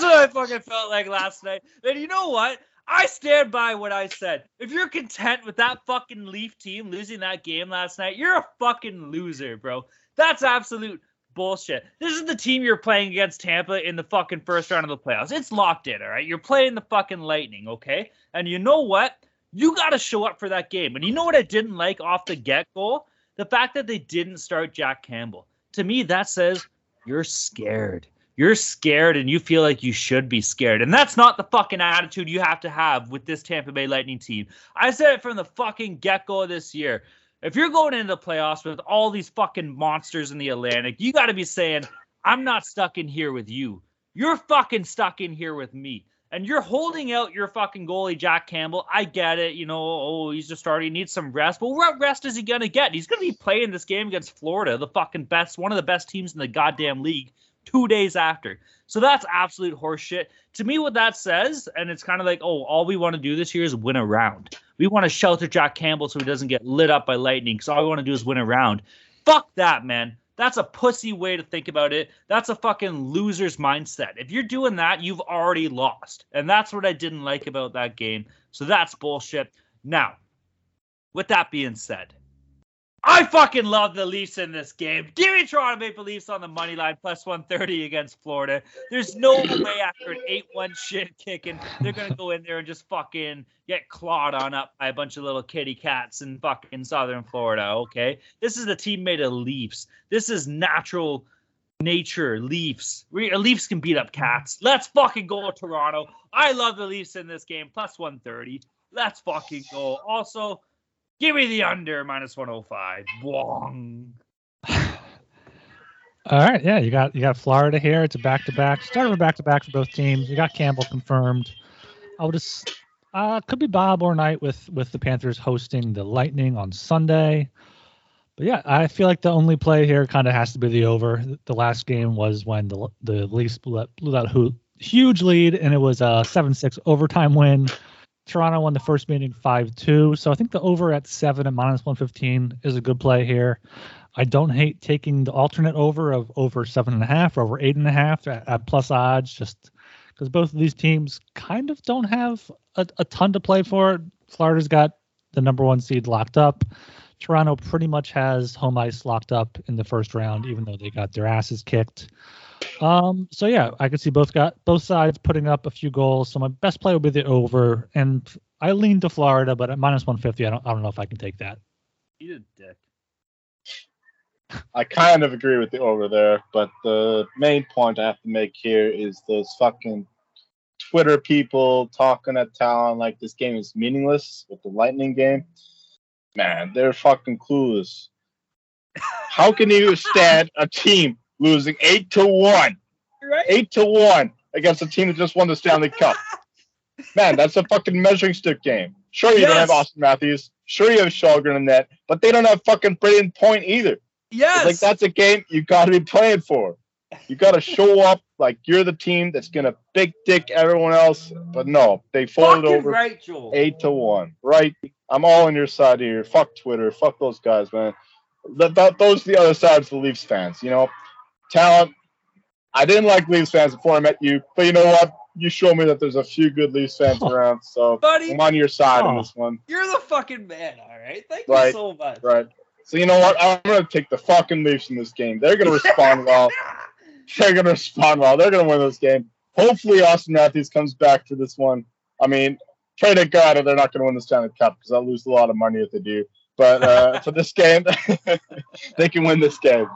what I fucking felt like last night. And you know what? I stand by what I said. If you're content with that fucking Leaf team losing that game last night, you're a fucking loser, bro. That's absolute bullshit. This is the team you're playing against Tampa in the fucking first round of the playoffs. It's locked in, all right? You're playing the fucking Lightning, okay? And you know what? You got to show up for that game. And you know what I didn't like off the get go? The fact that they didn't start Jack Campbell. To me, that says you're scared. You're scared and you feel like you should be scared. And that's not the fucking attitude you have to have with this Tampa Bay Lightning team. I said it from the fucking get go this year. If you're going into the playoffs with all these fucking monsters in the Atlantic, you got to be saying, I'm not stuck in here with you. You're fucking stuck in here with me. And you're holding out your fucking goalie, Jack Campbell. I get it. You know, oh, he's just starting. He needs some rest. But what rest is he to get? He's to be playing this game against Florida, the fucking best, one of the best teams in the goddamn league two days after. So that's absolute horseshit. To me, what that says, and it's kind of like, oh, all we want to do this year is win a round. We want to shelter Jack Campbell so he doesn't get lit up by lightning. Because all we want to do is win a round. Fuck that, man. That's a pussy way to think about it. That's a fucking loser's mindset. If you're doing that, you've already lost. And that's what I didn't like about that game. So that's bullshit. Now, with that being said, I fucking love the Leafs in this game. Give me Toronto Maple Leafs on the money line plus 130 against Florida. There's no way after an 8 1 shit kicking, they're going to go in there and just fucking get clawed on up by a bunch of little kitty cats in fucking southern Florida, okay? This is a team made of Leafs. This is natural nature Leafs. Uh, Leafs can beat up cats. Let's fucking go, Toronto. I love the Leafs in this game plus 130. Let's fucking go. Also, Give me the under minus 105. Wong. All right, yeah, you got you got Florida here. It's a back to back. Start of a back to back for both teams. You got Campbell confirmed. I would just uh could be Bob or Knight with with the Panthers hosting the Lightning on Sunday. But yeah, I feel like the only play here kind of has to be the over. The last game was when the the Leafs blew, blew that huge lead, and it was a seven six overtime win. Toronto won the first meeting 5 2. So I think the over at 7 and minus 115 is a good play here. I don't hate taking the alternate over of over 7.5 or over 8.5 at, at plus odds, just because both of these teams kind of don't have a, a ton to play for. Florida's got the number one seed locked up. Toronto pretty much has home ice locked up in the first round, even though they got their asses kicked. Um, so yeah, I could see both got both sides putting up a few goals. So my best play would be the over, and I lean to Florida, but at minus one fifty, I don't I don't know if I can take that. Eat a dick. I kind of agree with the over there, but the main point I have to make here is those fucking Twitter people talking at Talon like this game is meaningless with the Lightning game. Man, they're fucking clueless. How can you stand a team losing eight to one, Right? eight to one against a team that just won the Stanley Cup? Man, that's a fucking measuring stick game. Sure, you don't have Auston Matthews. Sure, you have Shalgren in net, but they don't have fucking Brayden Point either. Yes. Like that's a game you got to be playing for. You got to show up like you're the team that's gonna big dick everyone else. But no, they folded Fucking over right, eight to one. Right? I'm all on your side here. Fuck Twitter. Fuck those guys, man. That, that those are the other sides of the Leafs fans. You know, Talon. I didn't like Leafs fans before I met you, but you know what? You showed me that there's a few good Leafs fans around, so Buddy, I'm on your side on Oh. this one. you're the fucking man, all right? Thank Right. you so much. Right. So you know what? I'm gonna take the fucking Leafs in this game. They're gonna respond well. They're gonna respond well. They're gonna win this game. Hopefully, Auston Matthews comes back for this one. I mean, pray to God that they're not gonna win the Stanley Cup because I'll lose a lot of money if they do. But uh, for this game, they can win this game.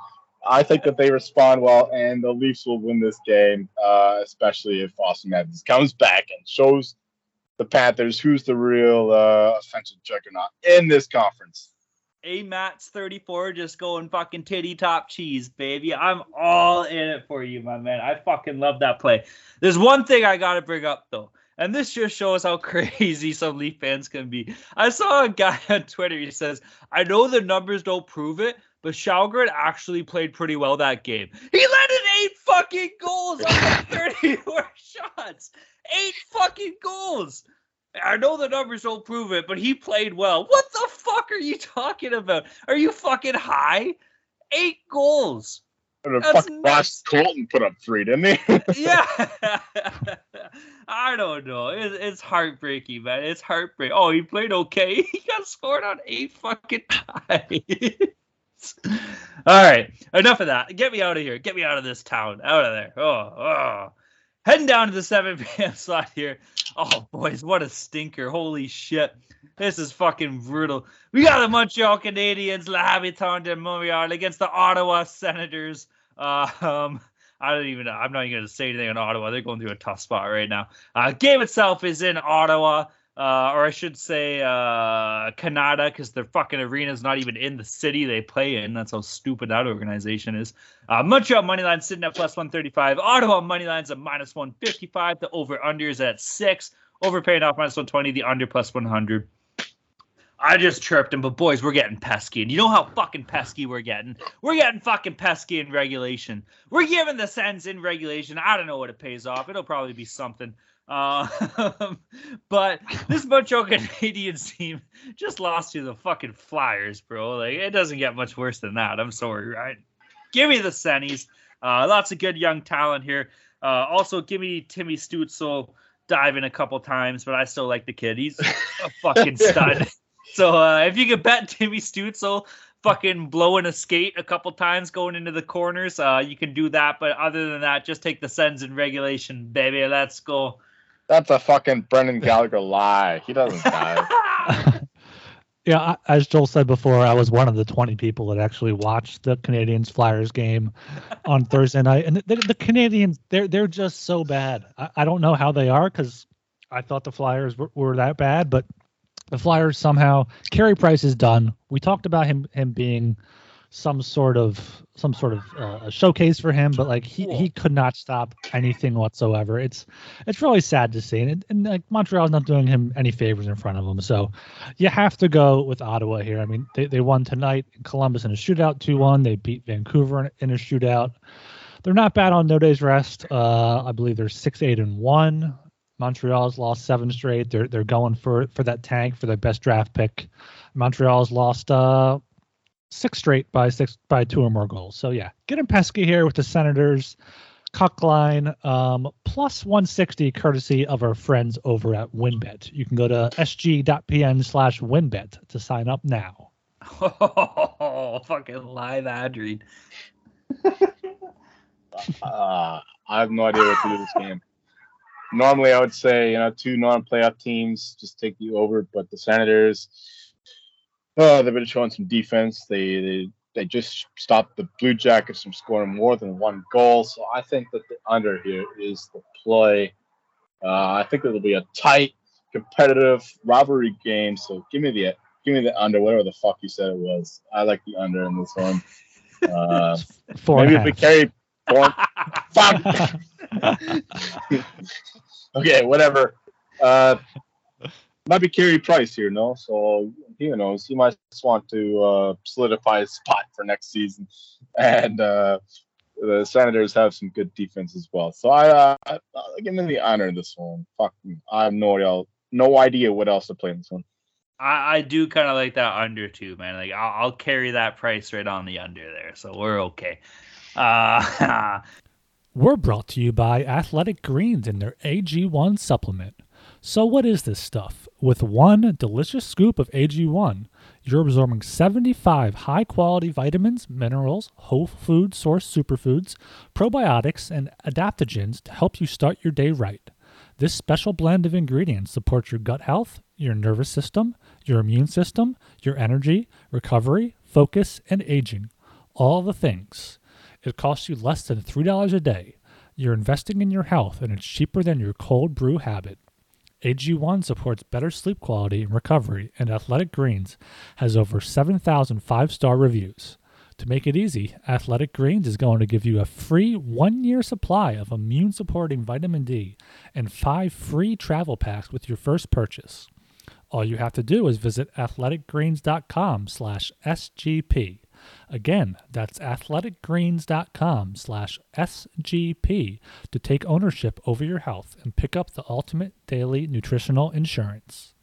I think that they respond well, and the Leafs will win this game, uh, especially if Auston Matthews comes back and shows the Panthers who's the real uh, offensive juggernaut in this conference. A Matt's 34 just going fucking titty top cheese, baby. I'm all in it for you, my man. I fucking love that play. There's one thing I gotta bring up though, and this just shows how crazy some Leaf fans can be. I saw a guy on Twitter. He says, "I know the numbers don't prove it, but Shalgren actually played pretty well that game. He let in eight fucking goals on like 34 shots. Eight fucking goals." I know the numbers don't prove it, but he played well. What the fuck are you talking about? Are you fucking high? Eight goals. And fucking. Ross Colton put up three, didn't he? Yeah. I don't know. It's, it's heartbreaking, man. It's heartbreaking. Oh, he played okay. He got scored on eight fucking times. All right. Enough of that. Get me out of here. Get me out of this town. Out of there. Oh, oh. Heading down to the 7 p.m. slot here. Oh, boys, what a stinker. Holy shit. This is fucking brutal. We got the Montreal Canadiens, La Habitant de Montreal against the Ottawa Senators. Uh, um, I don't even know. I'm not even going to say anything on Ottawa. They're going through a tough spot right now. Uh, game itself is in Ottawa, uh, or I should say uh, Canada, because their fucking arena is not even in the city they play in. That's how stupid that organization is. Uh, Montreal moneyline sitting at plus 135. Ottawa moneyline's at minus 155. The over under is at six. Overpaying off minus 120. The under plus 100. I just chirped him, but boys, we're getting pesky. And you know how fucking pesky we're getting? We're getting fucking pesky in regulation. We're giving the Sens in regulation. I don't know what it pays off. It'll probably be something. Uh, but this Montreal Canadiens team just lost to the fucking Flyers, bro. Like it doesn't get much worse than that. I'm sorry, right? Give me the Sennies. Uh, lots of good young talent here. Uh, also, give me Timmy Stutzle diving a couple times, but I still like the kid. He's a fucking stud. So uh, if you could bet Timmy Stutzle fucking blowing a skate a couple times going into the corners, uh, you can do that. But other than that, just take the Sens in regulation, baby. Let's go. That's a fucking Brendan Gallagher lie. He doesn't die. Yeah, as Joel said before, I was one of the 20 people that actually watched the Canadiens Flyers game on Thursday night, and the, the Canadiens they're they're just so bad. I, I don't know how they are because I thought the Flyers were, were that bad, but the Flyers somehow Carey Price is done. We talked about him him being some sort of some sort of uh, showcase for him, but like he, he could not stop anything whatsoever. It's it's really sad to see, and, it- and like Montreal's not doing him any favors in front of him. So you have to go with Ottawa here. I mean, they, they won tonight in Columbus in a shootout 2 1. They beat Vancouver in, in a shootout. They're not bad on no days rest. Uh, I believe they're 6 8 and 1. Montreal's lost seven straight. They're they're going for for that tank for their best draft pick. Montreal's lost uh six straight by six by two or more goals. So yeah, getting pesky here with the Senators. Cuck line um, plus 160 courtesy of our friends over at WynnBET. You can go to sg.pn slash WynnBET to sign up now. Oh, fucking live Adrian. Uh, I have no idea what to do this game. Normally, I would say you know two non-playoff teams just take you over, but the Senators, oh, they've been showing some defense. They they they just stopped the Blue Jackets from scoring more than one goal. So I think that the under here is the play. Uh, I think it'll be a tight, competitive rivalry game. So give me the give me the under, whatever the fuck you said it was. I like the under in this one. Uh, Four maybe if we carry four, fuck. okay, whatever. Uh, might be Carey Price here, no? So who knows? He might just want to uh, solidify his spot for next season, and uh, the Senators have some good defense as well. So I, uh, I I'll give him the honor in this one. Fuck, I have no idea, no idea what else to play in this one. I, I do kind of like that under too, man. Like I'll, I'll carry that price right on the under there, so we're okay. Uh, We're brought to you by Athletic Greens and their AG1 supplement. So, what is this stuff? With one delicious scoop of AG1, you're absorbing 75 high quality vitamins, minerals, whole food source superfoods, probiotics, and adaptogens to help you start your day right. This special blend of ingredients supports your gut health, your nervous system, your immune system, your energy, recovery, focus, and aging. All the things. It costs you less than $3 a day. You're investing in your health, and it's cheaper than your cold brew habit. AG1 supports better sleep quality and recovery, and Athletic Greens has over 7,000 five star reviews. To make it easy, Athletic Greens is going to give you a free one year supply of immune supporting vitamin D and five free travel packs with your first purchase. All you have to do is visit athleticgreens.com slash SGP. Again, that's athleticgreens.com slash SGP to take ownership over your health and pick up the ultimate daily nutritional insurance.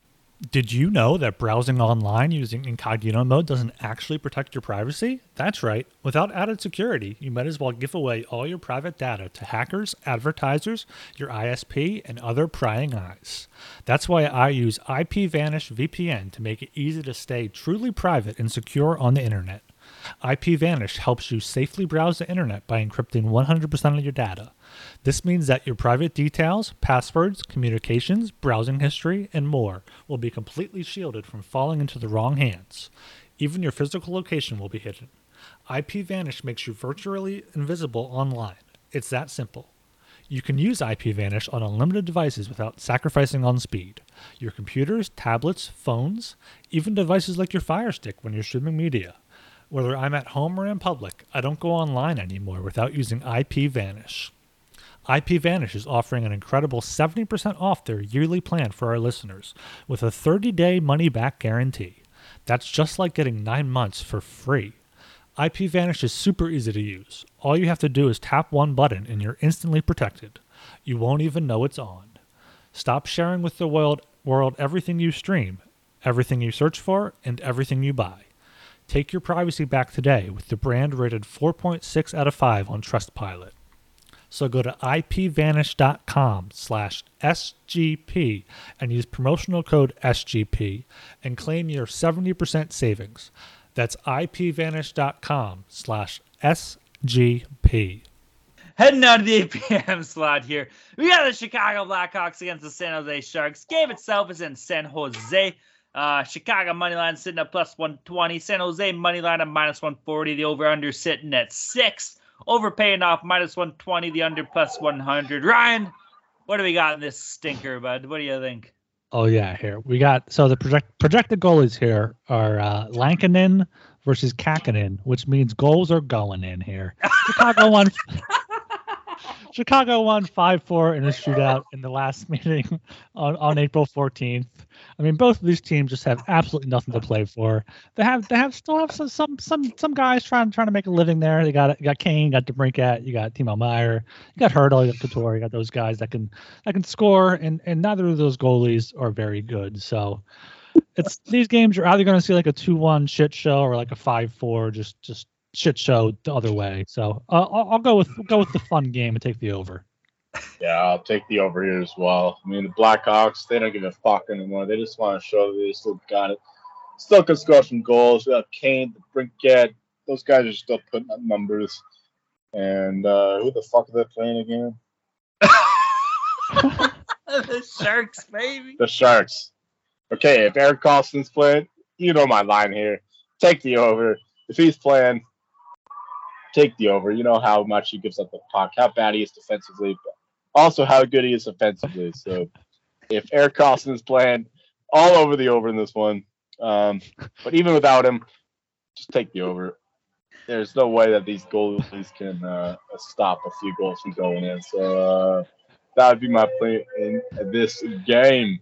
Did you know that browsing online using incognito mode doesn't actually protect your privacy? That's right. Without added security, you might as well give away all your private data to hackers, advertisers, your ISP, and other prying eyes. That's why I use IPVanish VPN to make it easy to stay truly private and secure on the internet. IPVanish helps you safely browse the internet by encrypting 100% of your data. This means that your private details, passwords, communications, browsing history, and more will be completely shielded from falling into the wrong hands. Even your physical location will be hidden. IPVanish makes you virtually invisible online. It's that simple. You can use IPVanish on unlimited devices without sacrificing on speed. Your computers, tablets, phones, even devices like your Fire Stick when you're streaming media. Whether I'm at home or in public, I don't go online anymore without using IPVanish. IPVanish is offering an incredible 70% off their yearly plan for our listeners with a 30 day money back guarantee. That's just like getting nine months for free. IPVanish is super easy to use. All you have to do is tap one button and you're instantly protected. You won't even know it's on. Stop sharing with the world, world everything you stream, everything you search for, and everything you buy. Take your privacy back today with the brand rated 4.6 out of 5 on Trustpilot. So go to ipvanish.com slash SGP and use promotional code SGP and claim your 70% savings. That's ipvanish.com slash SGP. Heading out of the 8 p.m. slot here, we got the Chicago Blackhawks against the San Jose Sharks. Game itself is in San Jose. Uh, Chicago money line sitting at plus 120. San Jose money line at minus 140. The over under sitting at six. Over paying off minus 120. The under plus 100. Ryan, what do we got in this stinker, bud? What do you think? Oh yeah, here we got so the project projected goalies here are uh, Lankinen versus Kahkonen, which means goals are going in here. Chicago won. Chicago won five four in a shootout in the last meeting on, on April fourteenth. I mean, both of these teams just have absolutely nothing to play for. They have they have still have some some some, some guys trying trying to make a living there. They got you got Kane, got DeBrincat, you got Timo Meier, you got Hertl, you got Couture, you got those guys that can that can score, and and neither of those goalies are very good. So it's these games you're either going to see like a two one shit show or like a five four just just shit show the other way. So uh, I'll, I'll go with go with the fun game and take the over. Yeah, I'll take the over here as well. I mean, the Blackhawks, they don't give a fuck anymore. They just want to show that they still got it. Still can score some goals. We got Kane, the Brinkett. Those guys are still putting up numbers. And uh, who the fuck are they playing again? the Sharks, baby. The Sharks. Okay, if Erik Karlsson's playing, you know my line here. Take the over. if he's playing, take the over. You know how much he gives up the puck, how bad he is defensively, but also how good he is offensively. So if Erik Karlsson is playing, all over the over in this one. Um, but even without him, just take the over. There's no way that these goalies can uh, stop a few goals from going in. So uh, that would be my play in this game.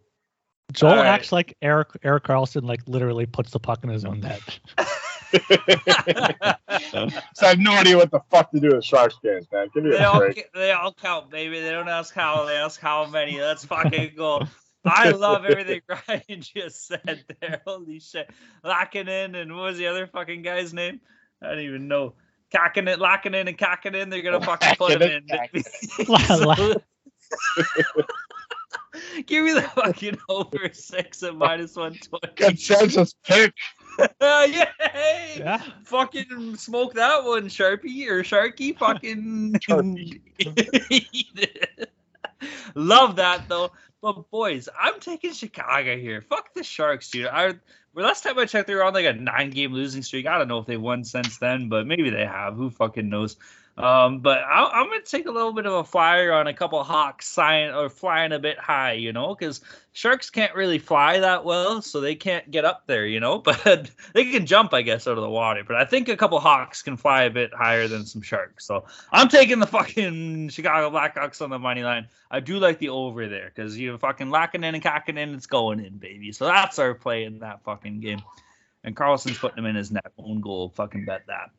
Joel All right. acts like Eric Erik Karlsson like literally puts the puck in his own net. so I have no idea what the fuck to do with Sharks games, man. Give me They a all break. ca- they all count, baby. They don't ask how, they ask how many. Let's fucking go. I love everything Ryan just said there. Holy shit. Locking in and what was the other fucking guy's name? I don't even know. Cocking it, locking in and cocking in. They're gonna fucking put him in. Locking La- la- So- Give me the fucking over six at minus one twenty. Consensus pick. Yay! Yeah. Fucking smoke that one, Sharpie or Sharky. Fucking Sharpie. Love that though. But boys, I'm taking Chicago here. Fuck the Sharks, dude. I last time I checked, they were on like a nine-game losing streak. I don't know if they won since then, but maybe they have. Who fucking knows? Um, but I, I'm gonna take a little bit of a flyer on a couple Hawks sign or flying a bit high, you know, because Sharks can't really fly that well, so they can't get up there, you know. But they can jump, I guess, out of the water. But I think a couple Hawks can fly a bit higher than some Sharks. So I'm taking the fucking Chicago Blackhawks on the money line. I do like the over there because you're fucking locking in and cocking in, it's going in, baby. So that's our play in that fucking game. And Karlsson's putting him in his net own goal. Fucking bet that.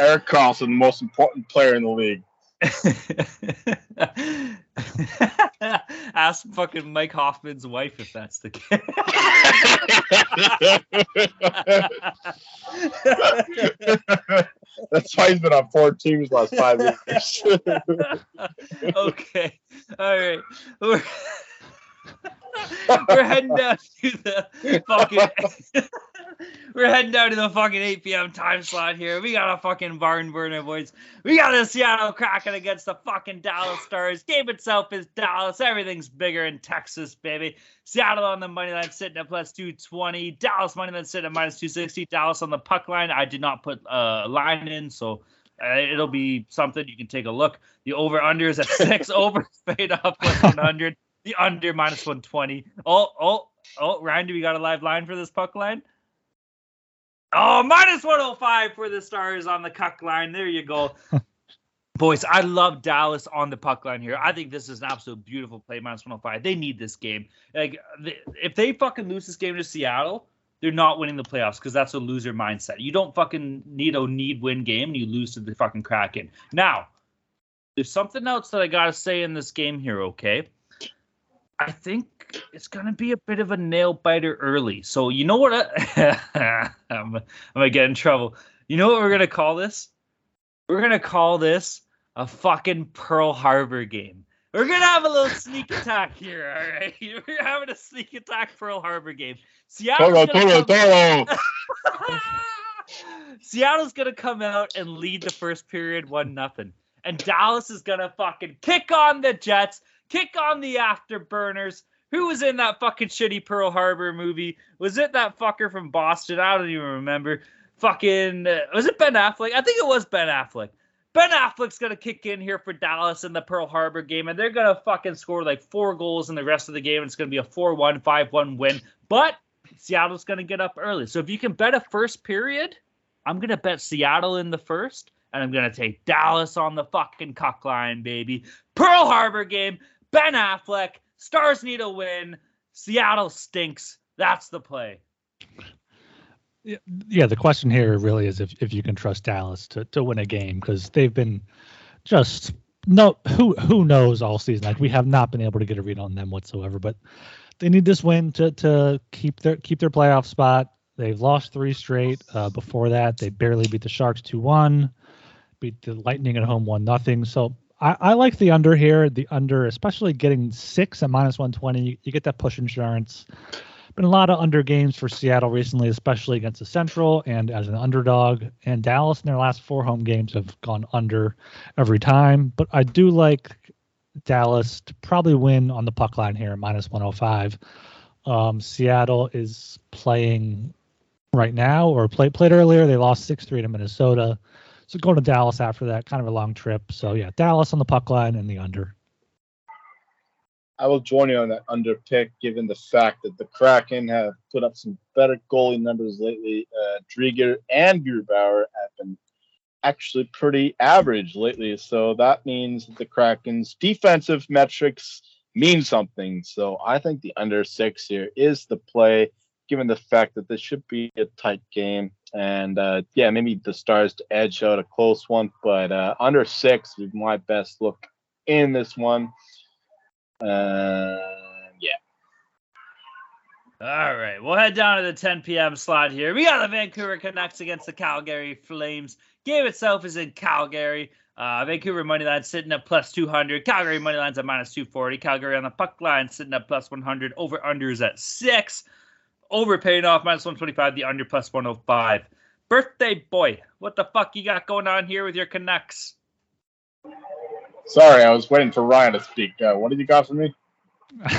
Erik Karlsson, the most important player in the league. Ask fucking Mike Hoffman's wife if that's the case. That's why he's been on four teams last five years. okay. All right. We're, heading down to the fucking We're heading down to the fucking 8 p.m. time slot here. We got a fucking barn burner, boys. We got the Seattle Kraken against the fucking Dallas Stars. Game itself is Dallas. Everything's bigger in Texas, baby. Seattle on the money line sitting at plus 220. Dallas money line sitting at minus 260. Dallas on the puck line. I did not put a line in, so uh, it'll be something you can take a look. The over under is at six. over fade up plus 100. The under minus 120. Oh, oh, oh, Ryan, do we got a live line for this puck line? Oh, minus 105 for the Stars on the cuck line. There you go. Boys, I love Dallas on the puck line here. I think this is an absolute beautiful play, minus 105. They need this game. Like, if they fucking lose this game to Seattle, they're not winning the playoffs because that's a loser mindset. You don't fucking need a need win game and you lose to the fucking Kraken. Now, there's something else that I gotta say in this game here, okay? I think it's gonna be a bit of a nail biter early. So you know what? I, I'm, I'm gonna get in trouble. You know what we're gonna call this? We're gonna call this a fucking Pearl Harbor game. We're gonna have a little sneak attack here, all right? We're having a sneak attack Pearl Harbor game. Seattle's Toro, gonna Toro, come- Toro. Seattle's gonna come out and lead the first period one nothing, and Dallas is gonna fucking kick on the Jets, kick on the afterburners. Who was in that fucking shitty Pearl Harbor movie? Was it that fucker from Boston? I don't even remember. Fucking uh, was it Ben Affleck? I think it was Ben Affleck. Ben Affleck's gonna kick in here for Dallas in the Pearl Harbor game, and they're gonna fucking score like four goals in the rest of the game. It's gonna be a 4-1, 5-1 win. But Seattle's gonna get up early. So if you can bet a first period, I'm gonna bet Seattle in the first, and I'm gonna take Dallas on the fucking cuck line, baby. Pearl Harbor game. Ben Affleck. Stars need a win. Seattle stinks. That's the play. yeah, the question here really is if, if you can trust Dallas to, to win a game because they've been just no who who knows all season. Like we have not been able to get a read on them whatsoever. But they need this win to to keep their keep their playoff spot. They've lost three straight. Uh, before that, they barely beat the Sharks two one, beat the Lightning at home one nothing. So I, I like the under here. The under, especially getting six at minus one twenty. You get that push insurance been a lot of under games for Seattle recently, especially against the Central and as an underdog. And Dallas in their last four home games have gone under every time. But I do like Dallas to probably win on the puck line here, minus 105. Um, Seattle is playing right now or played played earlier. They lost six three to Minnesota. So going to Dallas after that, kind of a long trip. So yeah, Dallas on the puck line and the under. I will join you on that under pick, given the fact that the Kraken have put up some better goalie numbers lately. Uh, Driedger and Grubauer have been actually pretty average lately, so that means that the Kraken's defensive metrics mean something. So I think the under six here is the play, given the fact that this should be a tight game. And uh, yeah, maybe the Stars to edge out a close one, but uh, under six is my best look in this one. Uh, yeah. All right, we'll head down to the 10 p.m. slot here. We got the Vancouver Canucks against the Calgary Flames. Game itself is in Calgary. Uh, Vancouver money line sitting at plus 200. Calgary money line's at minus 240. Calgary on the puck line sitting at plus 100. Over unders at six. Over paying off minus 125. The under plus 105. Birthday boy, what the fuck you got going on here with your Canucks? Sorry, I was waiting for Ryan to speak. Uh, what did you got for me?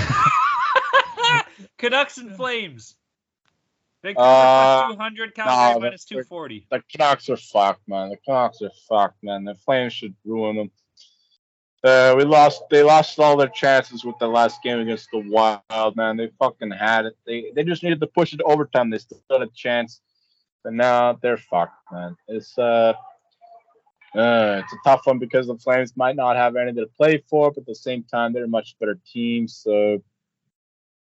Canucks and Flames. Vancouver Uh, plus 200. Calgary no, 240. The Canucks are fucked, man. The Canucks are fucked, man. The Flames should ruin them. Uh, we lost. They lost all their chances with the last game against the Wild, man. They fucking had it. They they just needed to push it to overtime. They still had a chance, but now they're fucked, man. It's uh, uh, it's a tough one because the Flames might not have anything to play for, but at the same time, they're a much better team. So,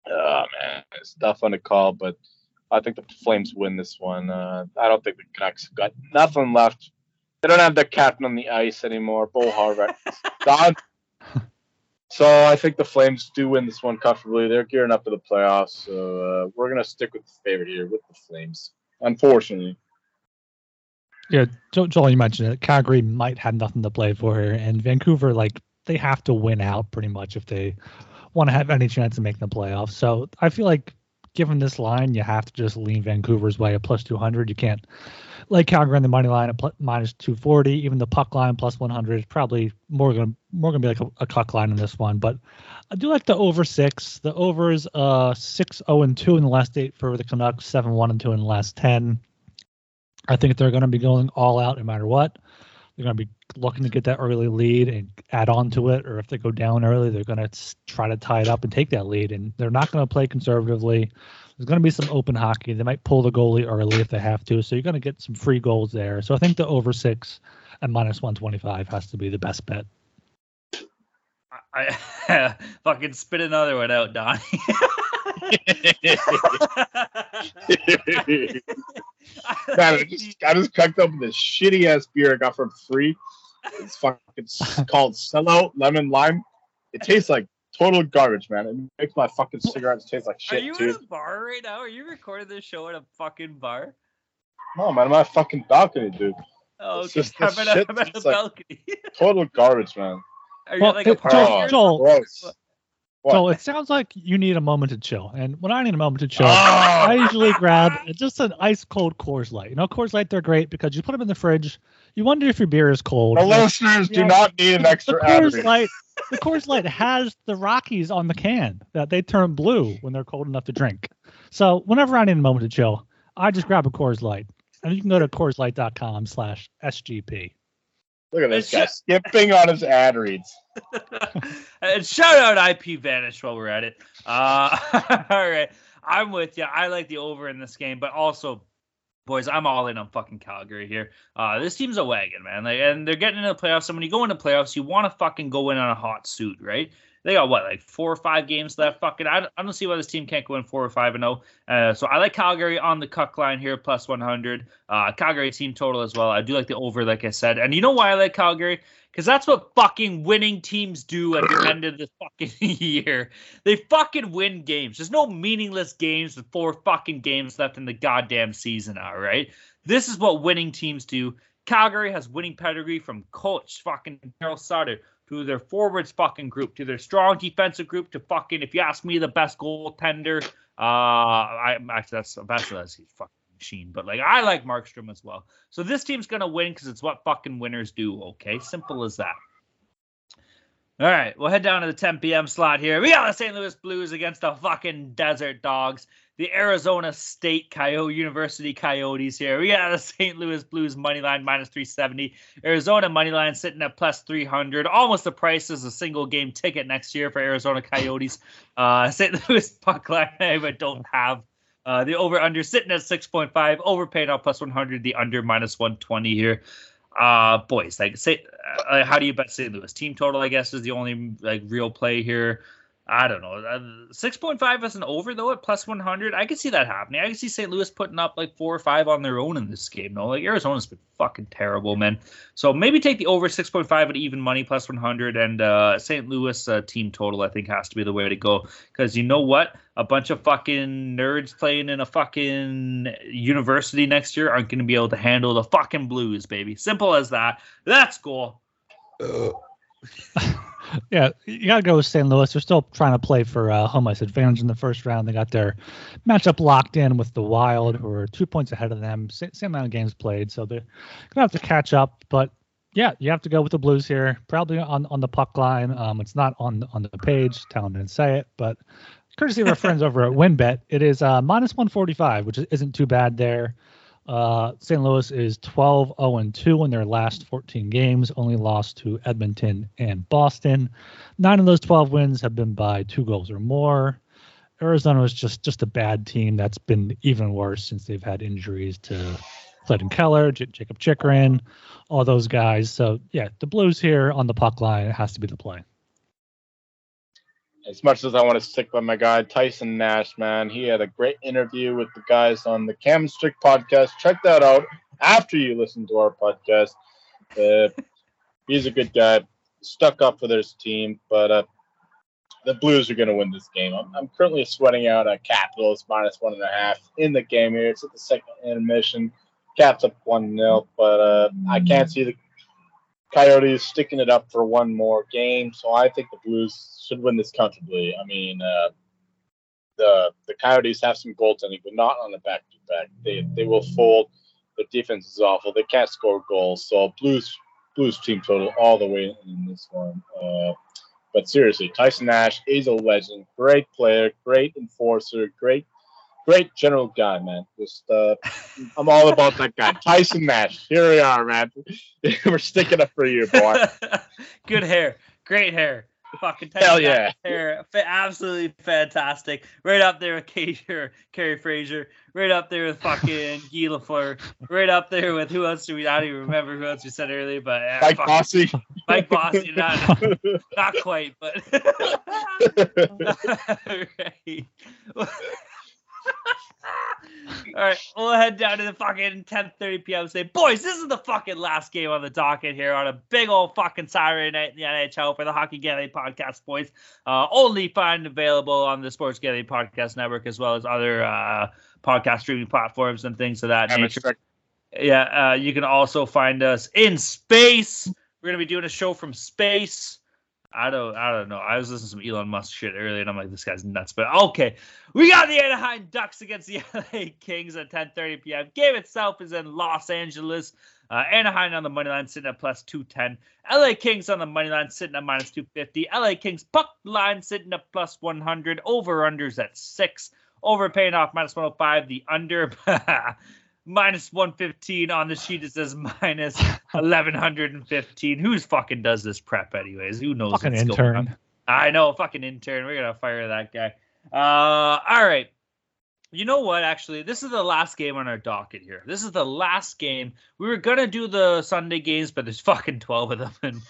oh man, it's tough one to call, but I think the Flames win this one. Uh, I don't think the Canucks got nothing left. They don't have their captain on the ice anymore, Bo Horvat. Gone. So I think the Flames do win this one comfortably. They're gearing up for the playoffs, so uh, we're gonna stick with the favorite here with the Flames. Unfortunately, Yeah, Jo- Joel, you mentioned it. Calgary might have nothing to play for here, and Vancouver, like, they have to win out pretty much if they want to have any chance of making the playoffs. So I feel like, given this line, you have to just lean Vancouver's way at plus 200. You can't like Calgary on the money line at minus 240. Even the puck line plus 100 is probably more gonna more gonna be like a, a cuck line in this one. But I do like the over six. The overs uh six zero and two in the last eight for the Canucks, seven one and two in the last ten. I think they're going to be going all out no matter what. They're going to be looking to get that early lead and add on to it, or if they go down early, they're going to try to tie it up and take that lead. And they're not going to play conservatively. There's going to be some open hockey. They might pull the goalie early if they have to, so you're going to get some free goals there. So I think the over six and minus 125 has to be the best bet. I, fucking spit another one out, Donnie. man, I just I just cracked open this shitty ass beer I got for free. It's fucking s- called Cello Lemon Lime. It tastes like total garbage, man. It makes my fucking cigarettes taste like Are shit you too. at a bar right now? Are you recording this show at a fucking bar? No, man, I'm at a fucking balcony, dude. Oh, It's okay. just I'm at a, shit I'm at a that's like- balcony. Total garbage, man. Are you Well, like a party? Joel- Joel- Gross. What? So it sounds like you need a moment to chill. And when I need a moment to chill, Oh! I usually grab just an ice cold Coors Light. You know, Coors Light, they're great because you put them in the fridge. You wonder if your beer is cold. The listeners do not need an extra the Coors. Light, the Coors Light has the Rockies on the can that they turn blue when they're cold enough to drink. So whenever I need a moment to chill, I just grab a Coors Light, and you can go to CoorsLight.com/sgp. Look at this guy skipping on his ad reads. and shout out IP Vanish while we're at it. Uh, all right, I'm with you. I like the over in this game, but also, boys, I'm all in on fucking Calgary here. Uh, this team's a wagon, man. Like, and they're getting into the playoffs. And when you go into playoffs, you want to fucking go in on a hot suit, right? They got what, like four or five games left. Fucking, I don't, I don't see why this team can't go in four or five and zero. Uh, so I like Calgary on the cuck line here, plus 100. Uh, Calgary team total as well. I do like the over, like I said. And you know why I like Calgary? Because that's what fucking winning teams do at the end of the fucking year. They fucking win games. There's no meaningless games with four fucking games left in the goddamn season, all right? This is what winning teams do. Calgary has winning pedigree from coach fucking Daryl Sutter to their forwards fucking group to their strong defensive group to fucking, if you ask me, the best goaltender. Uh, I actually that's that's that's fucking machine, but like I like Markstrom as well. So this team's gonna win because it's what fucking winners do. Okay, simple as that. All right, we'll head down to the 10 p.m. slot here. We got the St. Louis Blues against the fucking Desert Dogs. the Arizona State Coyote University Coyotes here. We got the St. Louis Blues money line minus 370. Arizona money line sitting at plus 300. Almost the price as a single game ticket next year for Arizona Coyotes. Uh, St. Louis puck line I don't have. Uh, the over under sitting at 6.5. Overpaying out plus 100. The under minus 120 here. Uh, boys, like say, uh, how do you bet St. Louis? Team total, I guess, is the only like real play here. I don't know. Uh, six point five is an over though at plus one hundred. I could see that happening. I could see St. Louis putting up like four or five on their own in this game. No, like Arizona's been fucking terrible, man. So maybe take the over six point five at even money plus one hundred, and uh, St. Louis uh, team total I think has to be the way to go because you know what? A bunch of fucking nerds playing in a fucking university next year aren't going to be able to handle the fucking Blues, baby. Simple as that. Let's go. Yeah, you got to go with St. Louis. They're still trying to play for uh, home ice advantage in the first round. They got their matchup locked in with the Wild, who are two points ahead of them. Same, same amount of games played, so they're gonna have to catch up. But yeah, you have to go with the Blues here. Probably on on the puck line. Um, it's not on on the page. Talon didn't say it, but courtesy of our friends over at WynnBET, it is uh, minus 145, which isn't too bad there. Uh, St. Louis is 12 0 2 in their last 14 games, only lost to Edmonton and Boston. Nine of those 12 wins have been by two goals or more. Arizona is just just a bad team that's been even worse since they've had injuries to Clayton Keller, J- Jakob Chychrun, all those guys. So yeah, the Blues here on the puck line has to be the play as much as I want to stick by my guy Tyson Nash, man, he had a great interview with the guys on the Cam Strick podcast. Check that out after you listen to our podcast. Uh, he's a good guy, stuck up for this team, but uh, the Blues are going to win this game. I'm, I'm, currently sweating out a Capitals minus one and a half in the game here. It's at the second intermission. Caps up one nil, but uh, I can't see the Coyotes sticking it up for one more game. So I think the Blues should win this comfortably. I mean, uh, the the Coyotes have some goaltending, but not on the back to back. They they will fold. The defense is awful. They can't score goals. So Blues Blues team total all the way in this one. Uh, but seriously, Tyson Nash is a legend. Great player, great enforcer, great great general guy, man. Just uh, I'm all about that guy, Tyson Nash. Here we are, man. We're sticking up for you, boy. Good hair, great hair. Fucking hell yeah, hair, absolutely fantastic. Right up there with Carey, Carey Fraser. Right up there with fucking Guy Lafleur. Right up there with who else do we? I don't even remember who else we said earlier, but uh, Mike Bossy. Mike Bossy, not, not quite, but right. All right, we'll head down to the fucking 10:30 p.m. Say, boys, this is the fucking last game on the docket here on a big old fucking Saturday night in the NHL for the Hockey Galley podcast, boys. Uh, only find available on the Sports Galley podcast network as well as other uh, podcast streaming platforms and things of that nature. Yeah, uh, you can also find us in space. We're gonna be doing a show from space. I don't I don't know. I was listening to some Elon Musk shit earlier, and I'm like, this guy's nuts. But okay, we got the Anaheim Ducks against the LA Kings at 10:30 p.m. Game itself is in Los Angeles. Uh, Anaheim on the money line sitting at plus 210. LA Kings on the money line sitting at minus 250. LA Kings puck line sitting at plus 100. Over unders at six. Over paying off minus 105. The under minus 115 on the sheet it says minus 1115 who's fucking does this prep anyways? Who knows fucking intern. i know fucking intern. We're gonna fire that guy. Uh all right. You know what actually? This is the last game on our docket here. This is the last game. We were gonna do the sunday games but there's fucking 12 of them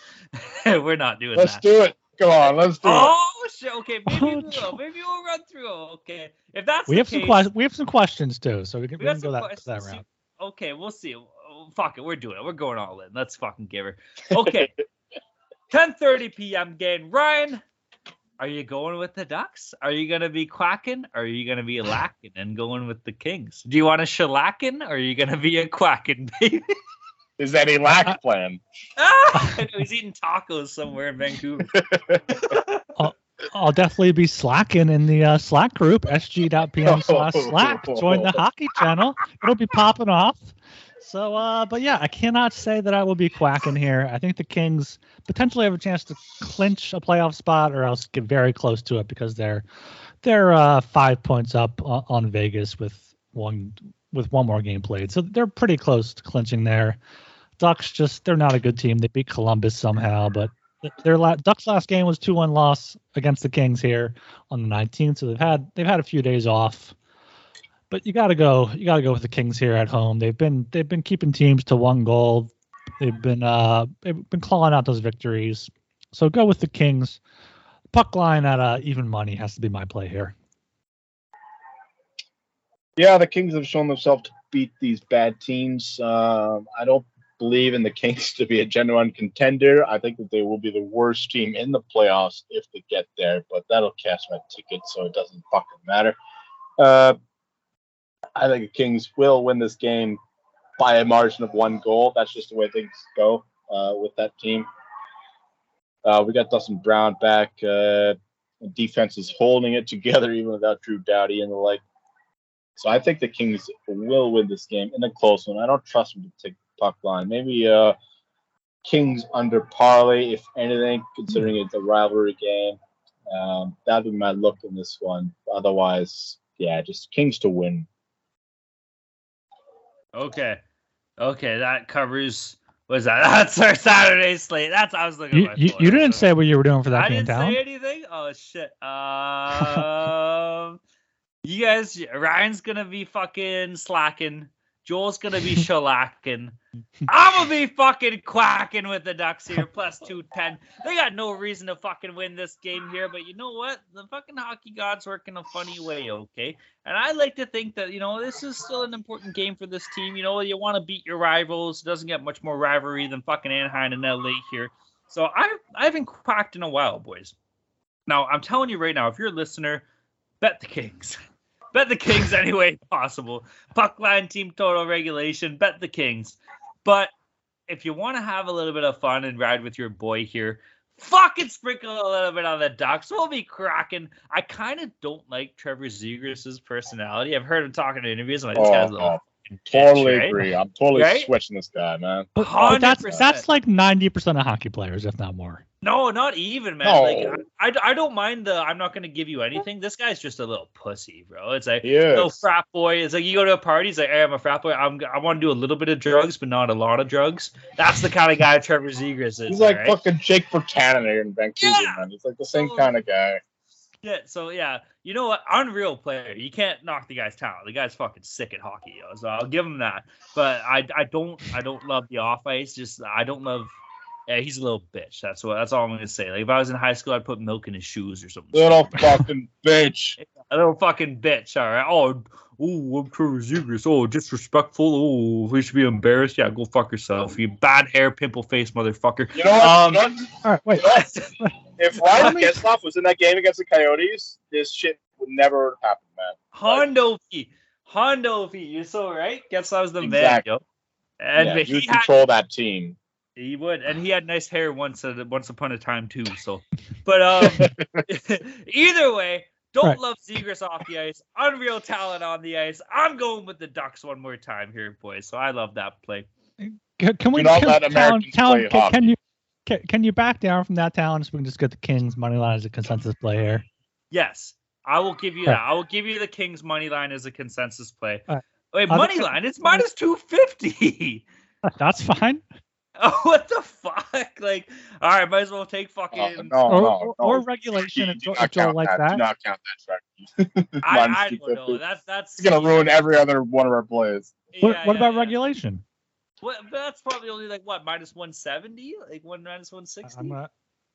and we're not doing let's that. let's do it Go on, let's do oh, it. shit. Okay, maybe oh, we'll, maybe we'll run through. Okay, if that's we have case, some questions. We have some questions too, so we can, we, we can go that, that route. Okay, we'll see. Oh, fuck it, we're doing it. We're going all in. Let's fucking give her. Okay, 10:30 p.m. game. Ryan, are you going with the Ducks? Are you gonna be quacking? Or are you gonna be lacking and going with the Kings? Do you want a shellacking? Or are you gonna be a quacking, baby? Is that a lack plan? ah, he's eating tacos somewhere in Vancouver. I'll, I'll, definitely be slacking in the uh, Slack group, sg.pm slash slack. Join the hockey channel. It'll be popping off. So, uh, but yeah, I cannot say that I will be quacking here. I think the Kings potentially have a chance to clinch a playoff spot or else get very close to it because they're they're uh, five points up on, on Vegas with one with one more game played, so they're pretty close to clinching there. Ducks just they're not a good team. They beat Columbus somehow, but their la- Ducks last game was two one loss against the Kings here on the 19th. So they've had they've had a few days off, but you got to go you got to go with the Kings here at home. They've been they've been keeping teams to one goal. They've been uh they've been clawing out those victories. So go with the Kings. Puck line at uh, even money has to be my play here. Yeah, the Kings have shown themselves to beat these bad teams. Um, I don't believe in the Kings to be a genuine contender. I think that they will be the worst team in the playoffs if they get there, but that'll cash my ticket, so it doesn't fucking matter. Uh, I think the Kings will win this game by a margin of one goal. That's just the way things go uh, with that team. Uh, we got Dustin Brown back. Uh, defense is holding it together even without Drew Doughty and the like. So I think the Kings will win this game in a close one. I don't trust them to take puck line. Maybe uh, Kings under parlay, if anything, considering it's a rivalry game. Um, that'd be my look in this one. Otherwise, yeah, just Kings to win. Okay. Okay, that covers. Was that? That's our Saturday slate. That's I was looking. You, at you, you didn't say what you were doing for that I game, didn't Talon. say anything. Oh shit. Um, you guys, Ryan's gonna be fucking slacking. Joel's gonna be shellacking. I'm gonna be fucking quacking with the Ducks here, plus two ten. They got no reason to fucking win this game here, but you know what? The fucking hockey gods work in a funny way, okay? And I like to think that you know this is still an important game for this team. You know, you want to beat your rivals. It doesn't get much more rivalry than fucking Anaheim and LA here. So I I haven't quacked in a while, boys. Now I'm telling you right now, if you're a listener, bet the Kings. bet the Kings any way possible. Puck line, team total, regulation. Bet the Kings. But if you want to have a little bit of fun and ride with your boy here, fucking sprinkle a little bit on the Ducks. We'll be cracking. I kind of don't like Trevor Zegras' personality. I've heard him talking in interviews. I'm like, this guy's a little oh, Totally right? agree. I'm totally Right? switching this guy, man. But, but that's that's like ninety percent of hockey players, if not more. No, not even, man. No. Like, I, I, I don't mind the. I'm not going to give you anything. This guy's just a little pussy, bro. It's like, He is. frat boy. It's like you go to a party. He's like, hey, I'm a frat boy. I'm, I want to do a little bit of drugs, but not a lot of drugs. That's the kind of guy Trevor Zegras is. He's like right? fucking Jake Buchanan here in Vancouver, Yeah. man. He's like the same kind of guy. Yeah, so yeah, you know what? Unreal player. You can't knock the guy's talent. The guy's fucking sick at hockey, yo. So I'll give him that. But I, I don't I don't love the off ice. Just I don't love. Yeah, he's a little bitch. That's what. That's all I'm gonna say. Like if I was in high school, I'd put milk in his shoes or something. Little stupid. fucking bitch. a little fucking bitch. All right. Oh, oh, I'm Trevor Zegras. Oh, disrespectful. Oh, we should be embarrassed. Yeah, go fuck yourself. You bad hair, pimple face motherfucker. You know what? Um, You know? All right, wait. You know? If Ryan Getzlaf was in that game against the Coyotes, this shit would never happen, man. Hondo P. Hondo P. You're so right. Guess I was the Exactly. man, yo. And yeah, but you he had, control that team. He would, and he had nice hair once, uh, once upon a time too. So, but um, either way, don't Right. love Zegras off the ice. Unreal talent on the ice. I'm going with the Ducks one more time here, boys. So I love that play. Can, can we Do not can, let Talon- Americans Talon, play can, hockey. can you can, can you back down from that talent so we can just get the Kings money line as a consensus play here? Yes, I will give you Right. that. I will give you the Kings money line as a consensus play. Right. Wait, Other- money line? It's minus two fifty. That's fine. Oh, what the fuck? Like, all right, might as well take fucking. Oh, no, Or, no, or, no. or regulation Do if Joel, not if count likes that. that. Do not count that track. I, I don't know. That's that's. It's gonna ruin every other one of our plays. What, Yeah, what yeah, about yeah. regulation? What, but that's probably only like what minus one seventy, like one minus one I'm gonna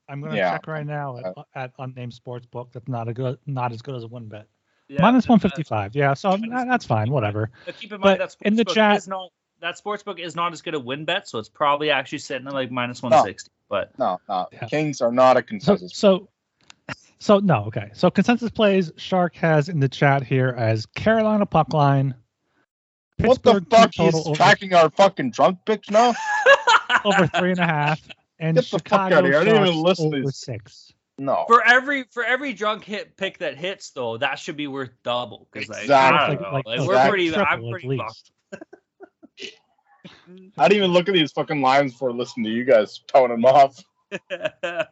I'm gonna Yeah. check right now at, uh, at unnamed sports book. That's not a good not as good as a WynnBET. Yeah, one fifty five. Yeah, so that's fine. Whatever. But keep in But mind that in the chat- is not that sportsbook is not as good a WynnBET, so it's probably actually sitting at like minus one sixty. But No, no. Yeah. Kings are not a consensus. so so no okay. So consensus plays Shark has in the chat here as Carolina puck line. what the fuck? total He's over- tracking our fucking drunk picks now? over three and a half, and Get the fuck Chicago outta here. I didn't even Sharks listen to over these. six. No. for every for every drunk hit pick that hits though, that should be worth double because like, I Exactly. don't know, Like- like, like we're pretty. I'm at pretty least. fucked. I didn't even look at these fucking lines before listening to you guys towing them off.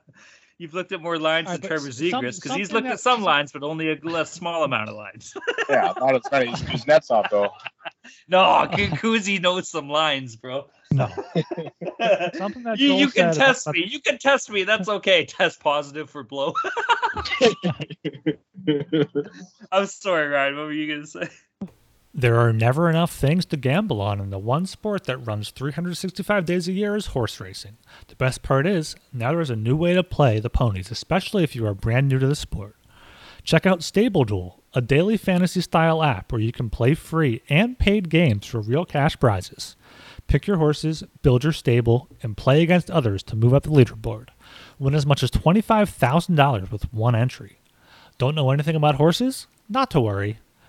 You've looked at more lines Alright, than Trevor some- Zegras because he's looked that- at some lines, but only a less small amount of lines. Yeah, not as many as Kuznetsov though. no, K- Kuzi knows some lines, bro. No. Something that you, you can said about- test me. You can test me. That's okay. Test positive for blow. I'm sorry, Ryan. What were you gonna say? There are never enough things to gamble on, and the one sport that runs 365 days a year is horse racing. The best part is, now there's a new way to play the ponies, especially if you are brand new to the sport. Check out Stable Duel, a daily fantasy style app where you can play free and paid games for real cash prizes. Pick your horses, build your stable, and play against others to move up the leaderboard. Win as much as $25,000 with one entry. Don't know anything about horses? Not to worry.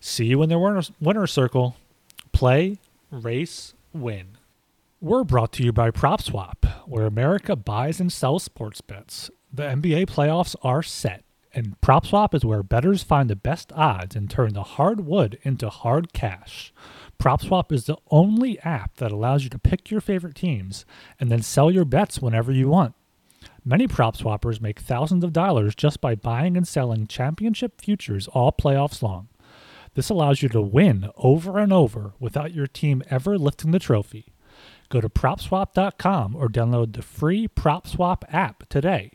See you in the winner, winner circle. Play, race, win. We're brought to you by PropSwap, where America buys and sells sports bets. The NBA playoffs are set, and PropSwap is where bettors find the best odds and turn the hard wood into hard cash. PropSwap is the only app that allows you to pick your favorite teams and then sell your bets whenever you want. Many prop swappers make thousands of dollars just by buying and selling championship futures all playoffs long. This allows you to win over and over without your team ever lifting the trophy. Go to propswap.com or download the free PropSwap app today.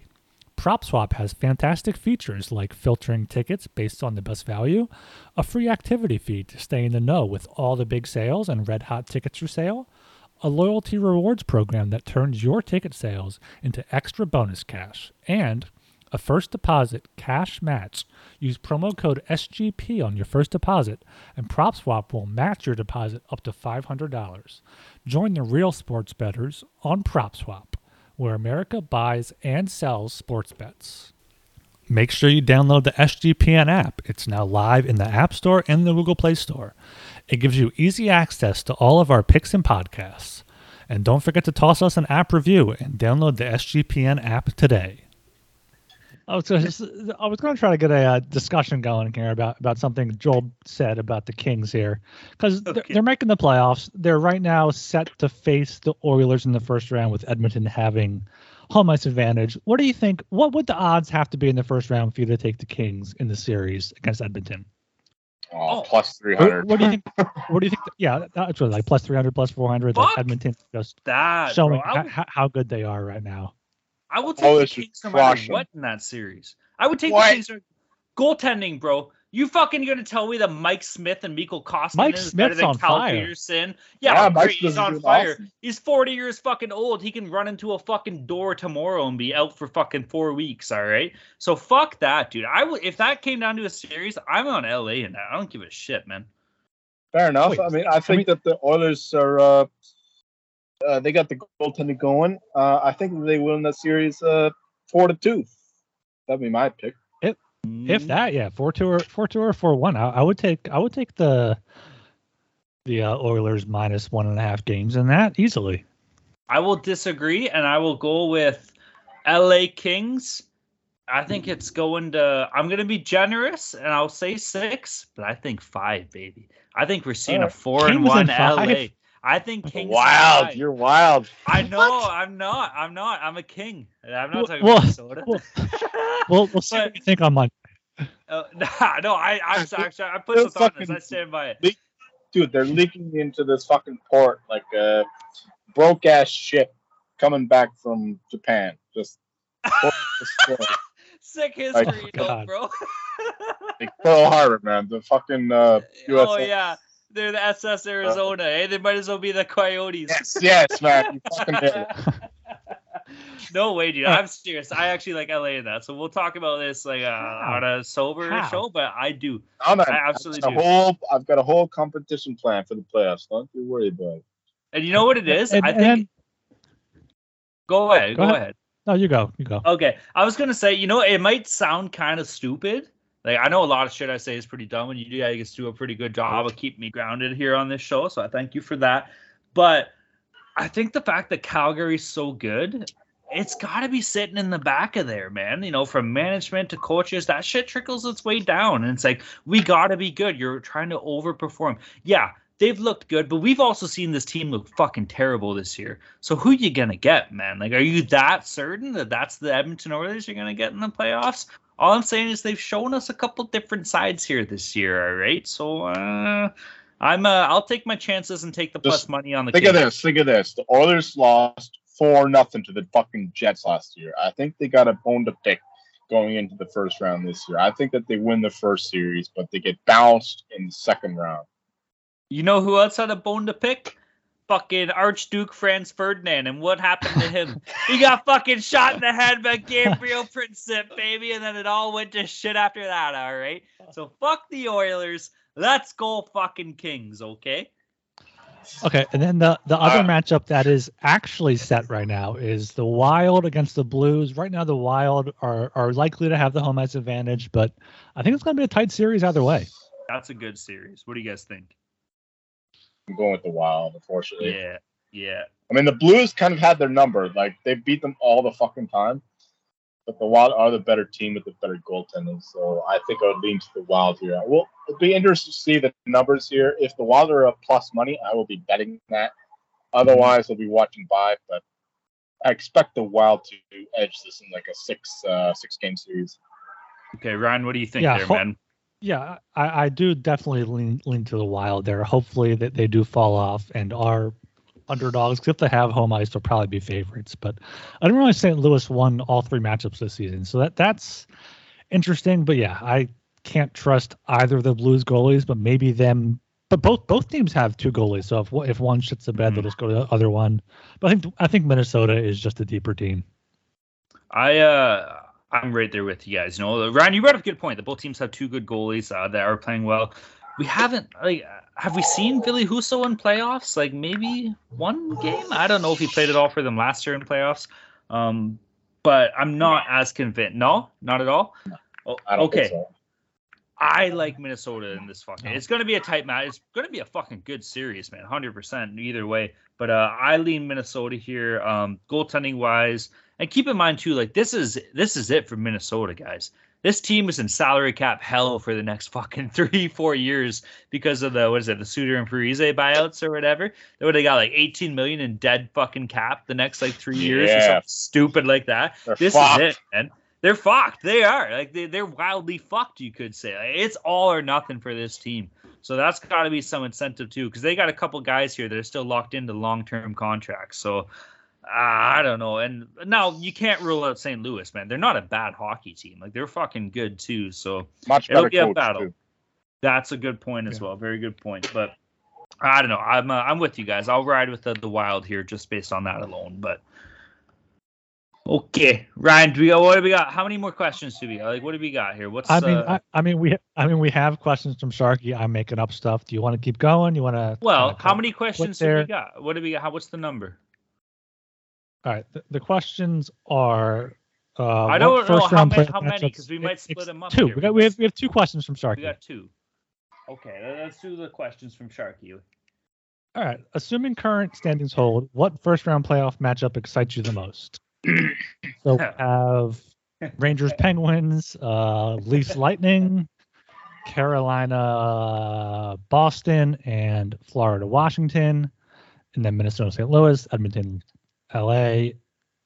PropSwap has fantastic features like filtering tickets based on the best value, a free activity feed to stay in the know with all the big sales and red hot tickets for sale, a loyalty rewards program that turns your ticket sales into extra bonus cash, and a first deposit cash match. Use promo code SGP on your first deposit, and PropSwap will match your deposit up to $500. Join the real sports bettors on PropSwap, where America buys and sells sports bets. Make sure you download the SGPN app. It's now live in the App Store and the Google Play Store. It gives you easy access to all of our picks and podcasts. And don't forget to toss us an app review and download the SGPN app today. I was going to, I was going to try to get a uh, discussion going here about, about something Joel said about the Kings here, because they're, they're making the playoffs. They're right now set to face the Oilers in the first round, with Edmonton having home ice advantage. What do you think? What would the odds have to be in the first round for you to take the Kings in the series against Edmonton? Oh, Oh. plus three What, what do you think? What do you think? Yeah, that's what like plus three hundred, plus four hundred. Like Edmonton just That showing bro, I, ho- ho- how good they are right now. I will take Oh, the Kings no matter crushing. what in that series. I would take What? the Kings. Goaltending, bro. You fucking gonna tell me that Mike Smith and Mikko Koskinen Mike is better than Cal fire. Petersen? Yeah, Yeah, Mike. He's on fire. awesome. He's 40 years fucking old. He can run into a fucking door tomorrow and be out for fucking four weeks. All right. So fuck that, dude. I would if that came down to a series, I'm on LA in that. I don't give a shit, man. Fair enough. Wait, I mean, I think that the Oilers are. Uh, uh, they got the goaltending going. Uh, I think they win that series uh, four to two. That'd be my pick. If if that, yeah, four two or four two or four one. I, I would take I would take the the uh, Oilers minus one and a half games in that easily. I will disagree, and I will go with LA Kings. I think it's going to. I'm going to be generous, and I'll say six, but I think five, baby. I think we're seeing a Alright. four and one and? LA. I think Kings. wild. five. You're wild. I know. I'm not. I'm not. I'm a king. I'm not Well- talking well- Minnesota. well- We'll we'll see what But- you think on Monday. Uh, nah, no, I, I'm sorry. I put They're the thought in this. I stand by it. Dude, they're leaking into this fucking port like a broke ass ship coming back from Japan. Just Sick history, though, God. bro. like Pearl Harbor, man. The fucking uh, oh yeah, they're the SS Arizona. eh? They might as well be the Coyotes. Yes, yes, man. Fucking did it. no way, dude. I'm serious. I actually like LA in that. So we'll talk about this like uh, on a sober How? show, but I do. I'm I absolutely I've got a do. whole, I've got a whole competition plan for the playoffs. Don't you worry about it. And you know what it is? And- I think. then- go ahead. Go Go, ahead. ahead. No, you go. You go. Okay, I was gonna say, you know, it might sound kind of stupid. Like I know a lot of shit I say is pretty dumb, and you guys do a pretty good job of keeping me grounded here on this show. So I thank you for that. But I think the fact that Calgary's so good, it's got to be sitting in the back of there, man. You know, from management to coaches, that shit trickles its way down, and it's like we got to be good. You're trying to overperform. Yeah, they've looked good, but we've also seen this team look fucking terrible this year. So who you gonna get, man? Like, are you that certain that that's the Edmonton Oilers you're gonna get in the playoffs? All I'm saying is they've shown us a couple different sides here this year. All right, so uh, I'm uh, I'll take my chances and take the plus money on the. Think of this. Think of this. The Oilers lost four nothing to the fucking Jets last year. I think they got a bone to pick going into the first round this year. I think that they win the first series, but they get bounced in the second round. You know who else had a bone to pick? Fucking Archduke Franz Ferdinand. And what happened to him? he got fucking shot in the head by Gabriel Princip, baby. And then it all went to shit after that, all right? So fuck the Oilers. Let's go fucking Kings, okay? Okay, and then the the other Uh, matchup that is actually set right now is the Wild against the Blues. Right now, the Wild are are likely to have the home ice advantage, but I think it's going to be a tight series either way. That's a good series. What do you guys think? I'm going with the Wild, unfortunately. Yeah, yeah. I mean, the Blues kind of had their number. Like they beat them all the fucking time. But the Wild are the better team with the better goaltending, so I think I would lean to the Wild here. Well, it'd be interesting to see the numbers here. If the Wild are a plus money, I will be betting that. Otherwise, I'll be watching by. But I expect the Wild to edge this in like a six uh, six game series. Okay, Ryan, what do you think Yeah, there, ho- man? Yeah, I, I do definitely lean lean to the Wild there. Hopefully that they do fall off and are underdogs. 'cause If they have home ice, they'll probably be favorites. But I don't realize St. Louis won all three matchups this season, so that that's interesting. But yeah, I can't trust either of the Blues goalies, but maybe them. But both both teams have two goalies, so if one- if one shits the bed, they'll Mhm. just go to the other one. But I think I think Minnesota is just a deeper team. I uh I'm right there with you guys. You know, Ryan, you brought up a good point. That both teams have two good goalies uh, that are playing well. We haven't like have we seen Billy Husso in playoffs? Like maybe one game. I don't know if he played at all for them last year in playoffs. Um, but I'm not as convinced. No, not at all. Oh, okay. so. I like Minnesota in this fucking. It's going to be a tight match. It's going to be a fucking good series, man. Hundred percent either way. But uh, I lean Minnesota here, um, goaltending wise, and keep in mind too, like this is this is it for Minnesota, guys. This team is in salary cap hell for the next fucking three, four years because of the what is it, the Suter and Parise buyouts or whatever. They would have got like 18 million in dead fucking cap the next like three years or something stupid like that They're this fucked. is it, man. They're fucked. They are like they, they're wildly fucked. You could say Like, it's all or nothing for this team. So that's got to be some incentive too, because they got a couple guys here that are still locked into long-term contracts. So I don't know. And now you can't rule out St. Louis, man. They're not a bad hockey team. Like they're fucking good too. So Much It'll be a battle. too. that's a good point as Yeah. well. Very good point. But I don't know. I'm uh, I'm with you guys. I'll ride with the, the Wild here just based on that alone. But okay, Ryan, do we got what do we got? How many more questions do we got? Like what do we got here? What's I mean, uh, I, I mean, we, I mean, we have questions from Sharky. I'm making up stuff. Do you want to keep going? You want to? well, how many questions do we there. got? What do we got? How what's the number? All right. The, the questions are. Uh, I don't know how many- how many, 'cause we might it's them up Two. here. We, got, we have we have two questions from Sharky. We got two. Okay, let's do the questions from Sharky. All right. Assuming current standings hold, what first round playoff matchup excites you the most? so we have Rangers Penguins, uh, Leafs Lightning, Carolina Boston, and Florida Washington, and then Minnesota St. Louis, Edmonton LA,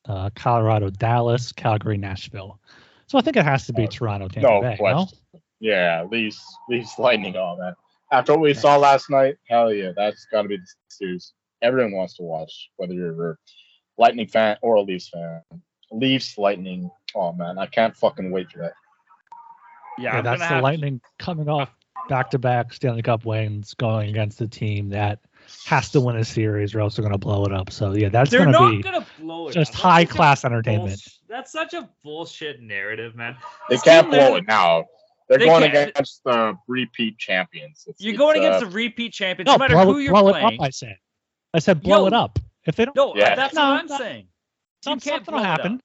uh, Colorado Dallas, Calgary Nashville. So I think it has to be Oh, Toronto Tampa No Bay. No? question. Yeah, Leafs, Leafs Lightning, all man. After what we saw last night, hell yeah, that's got to be the series everyone wants to watch, whether you're a Lightning fan or a Leafs fan. Leafs Lightning, oh man, I can't fucking wait for that. Yeah, Yeah, that's the have- Lightning coming off back-to-back Stanley Cup wins, going against a team that has to win a series, or else they're going to blow it up. So yeah, that's They're going to not be gonna blow it. just up. High such class entertainment. bulls- That's such a bullshit narrative, man. They can't blow it now. They're They going can't. against the repeat champions. It's, You're it's, going uh, against the repeat champions, No, no matter blow, who you're blow it playing. up. I said. I said blow Yo. it up. If they don't, no, Yeah. that's No, what I'm that- saying. some, can't something will blow it up. happen.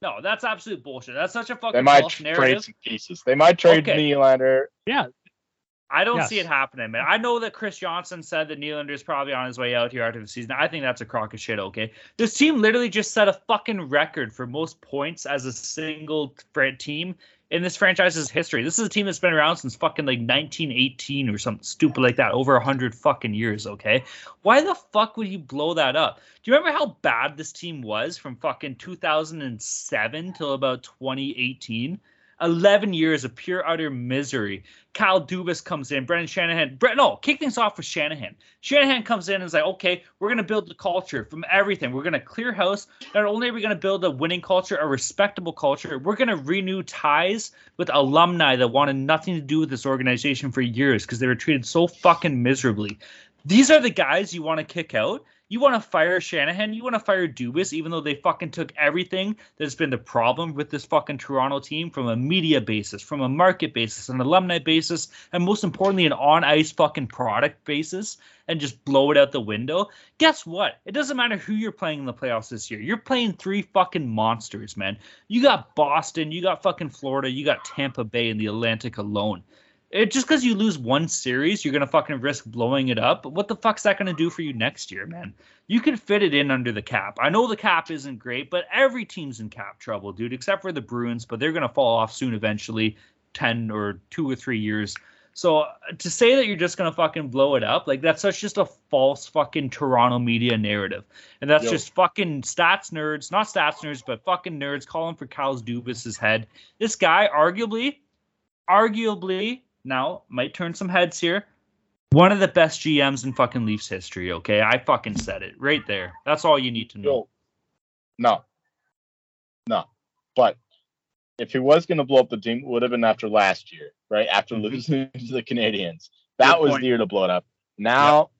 No, that's absolute bullshit. That's such a fucking bullshit. They might trade narrative. some pieces. They might trade Okay. Nylander. I don't see it happening, man. I know that Chris Johnston said that Nylander's probably on his way out here after the season. I think that's a crock of shit, okay? This team literally just set a fucking record for most points as a single team in this franchise's history. This is a team that's been around since fucking like 1918 or something stupid like that, over 100 fucking years, okay? Why the fuck would you blow that up? Do you remember how bad this team was from fucking 2007 till about 2018? 11 years of pure utter misery. Kyle Dubas comes in. Brendan Shanahan. Brett, no, kick things off with Shanahan. Shanahan comes in and is like, okay, we're going to build the culture from everything. We're going to clear house. Not only are we going to build a winning culture, a respectable culture, we're going to renew ties with alumni that wanted nothing to do with this organization for years because they were treated so fucking miserably. These are the guys you want to kick out. You want to fire Shanahan. You want to fire Dubas, even though they fucking took everything that's been the problem with this fucking Toronto team from a media basis, from a market basis, an alumni basis, and most importantly, an on ice fucking product basis, and just blow it out the window. Guess what? It doesn't matter who you're playing in the playoffs this year. You're playing three fucking monsters, man. You got Boston, you got fucking Florida, you got Tampa Bay in the Atlantic alone. It, just because you lose one series, you're gonna fucking risk blowing it up. What the fuck's that gonna do for you next year, man? You can fit it in under the cap. I know the cap isn't great, but every team's in cap trouble, dude, except for the Bruins. But they're gonna fall off soon, eventually, ten or two or three years. So uh, to say that you're just gonna fucking blow it up, like that's such just a false fucking Toronto media narrative, and that's Yo. just fucking stats nerds, not stats nerds, but fucking nerds calling for Kyle's Dubas's head. This guy, arguably, arguably, now might turn some heads here. One of the best GMs in fucking Leafs history. Okay, I fucking said it right there. That's all you need to know. Yo, no, no. But if he was going to blow up the team, it would have been after last year, right? After Mhm. losing to the Canadiens, that Good was point. the year to blow it up. Now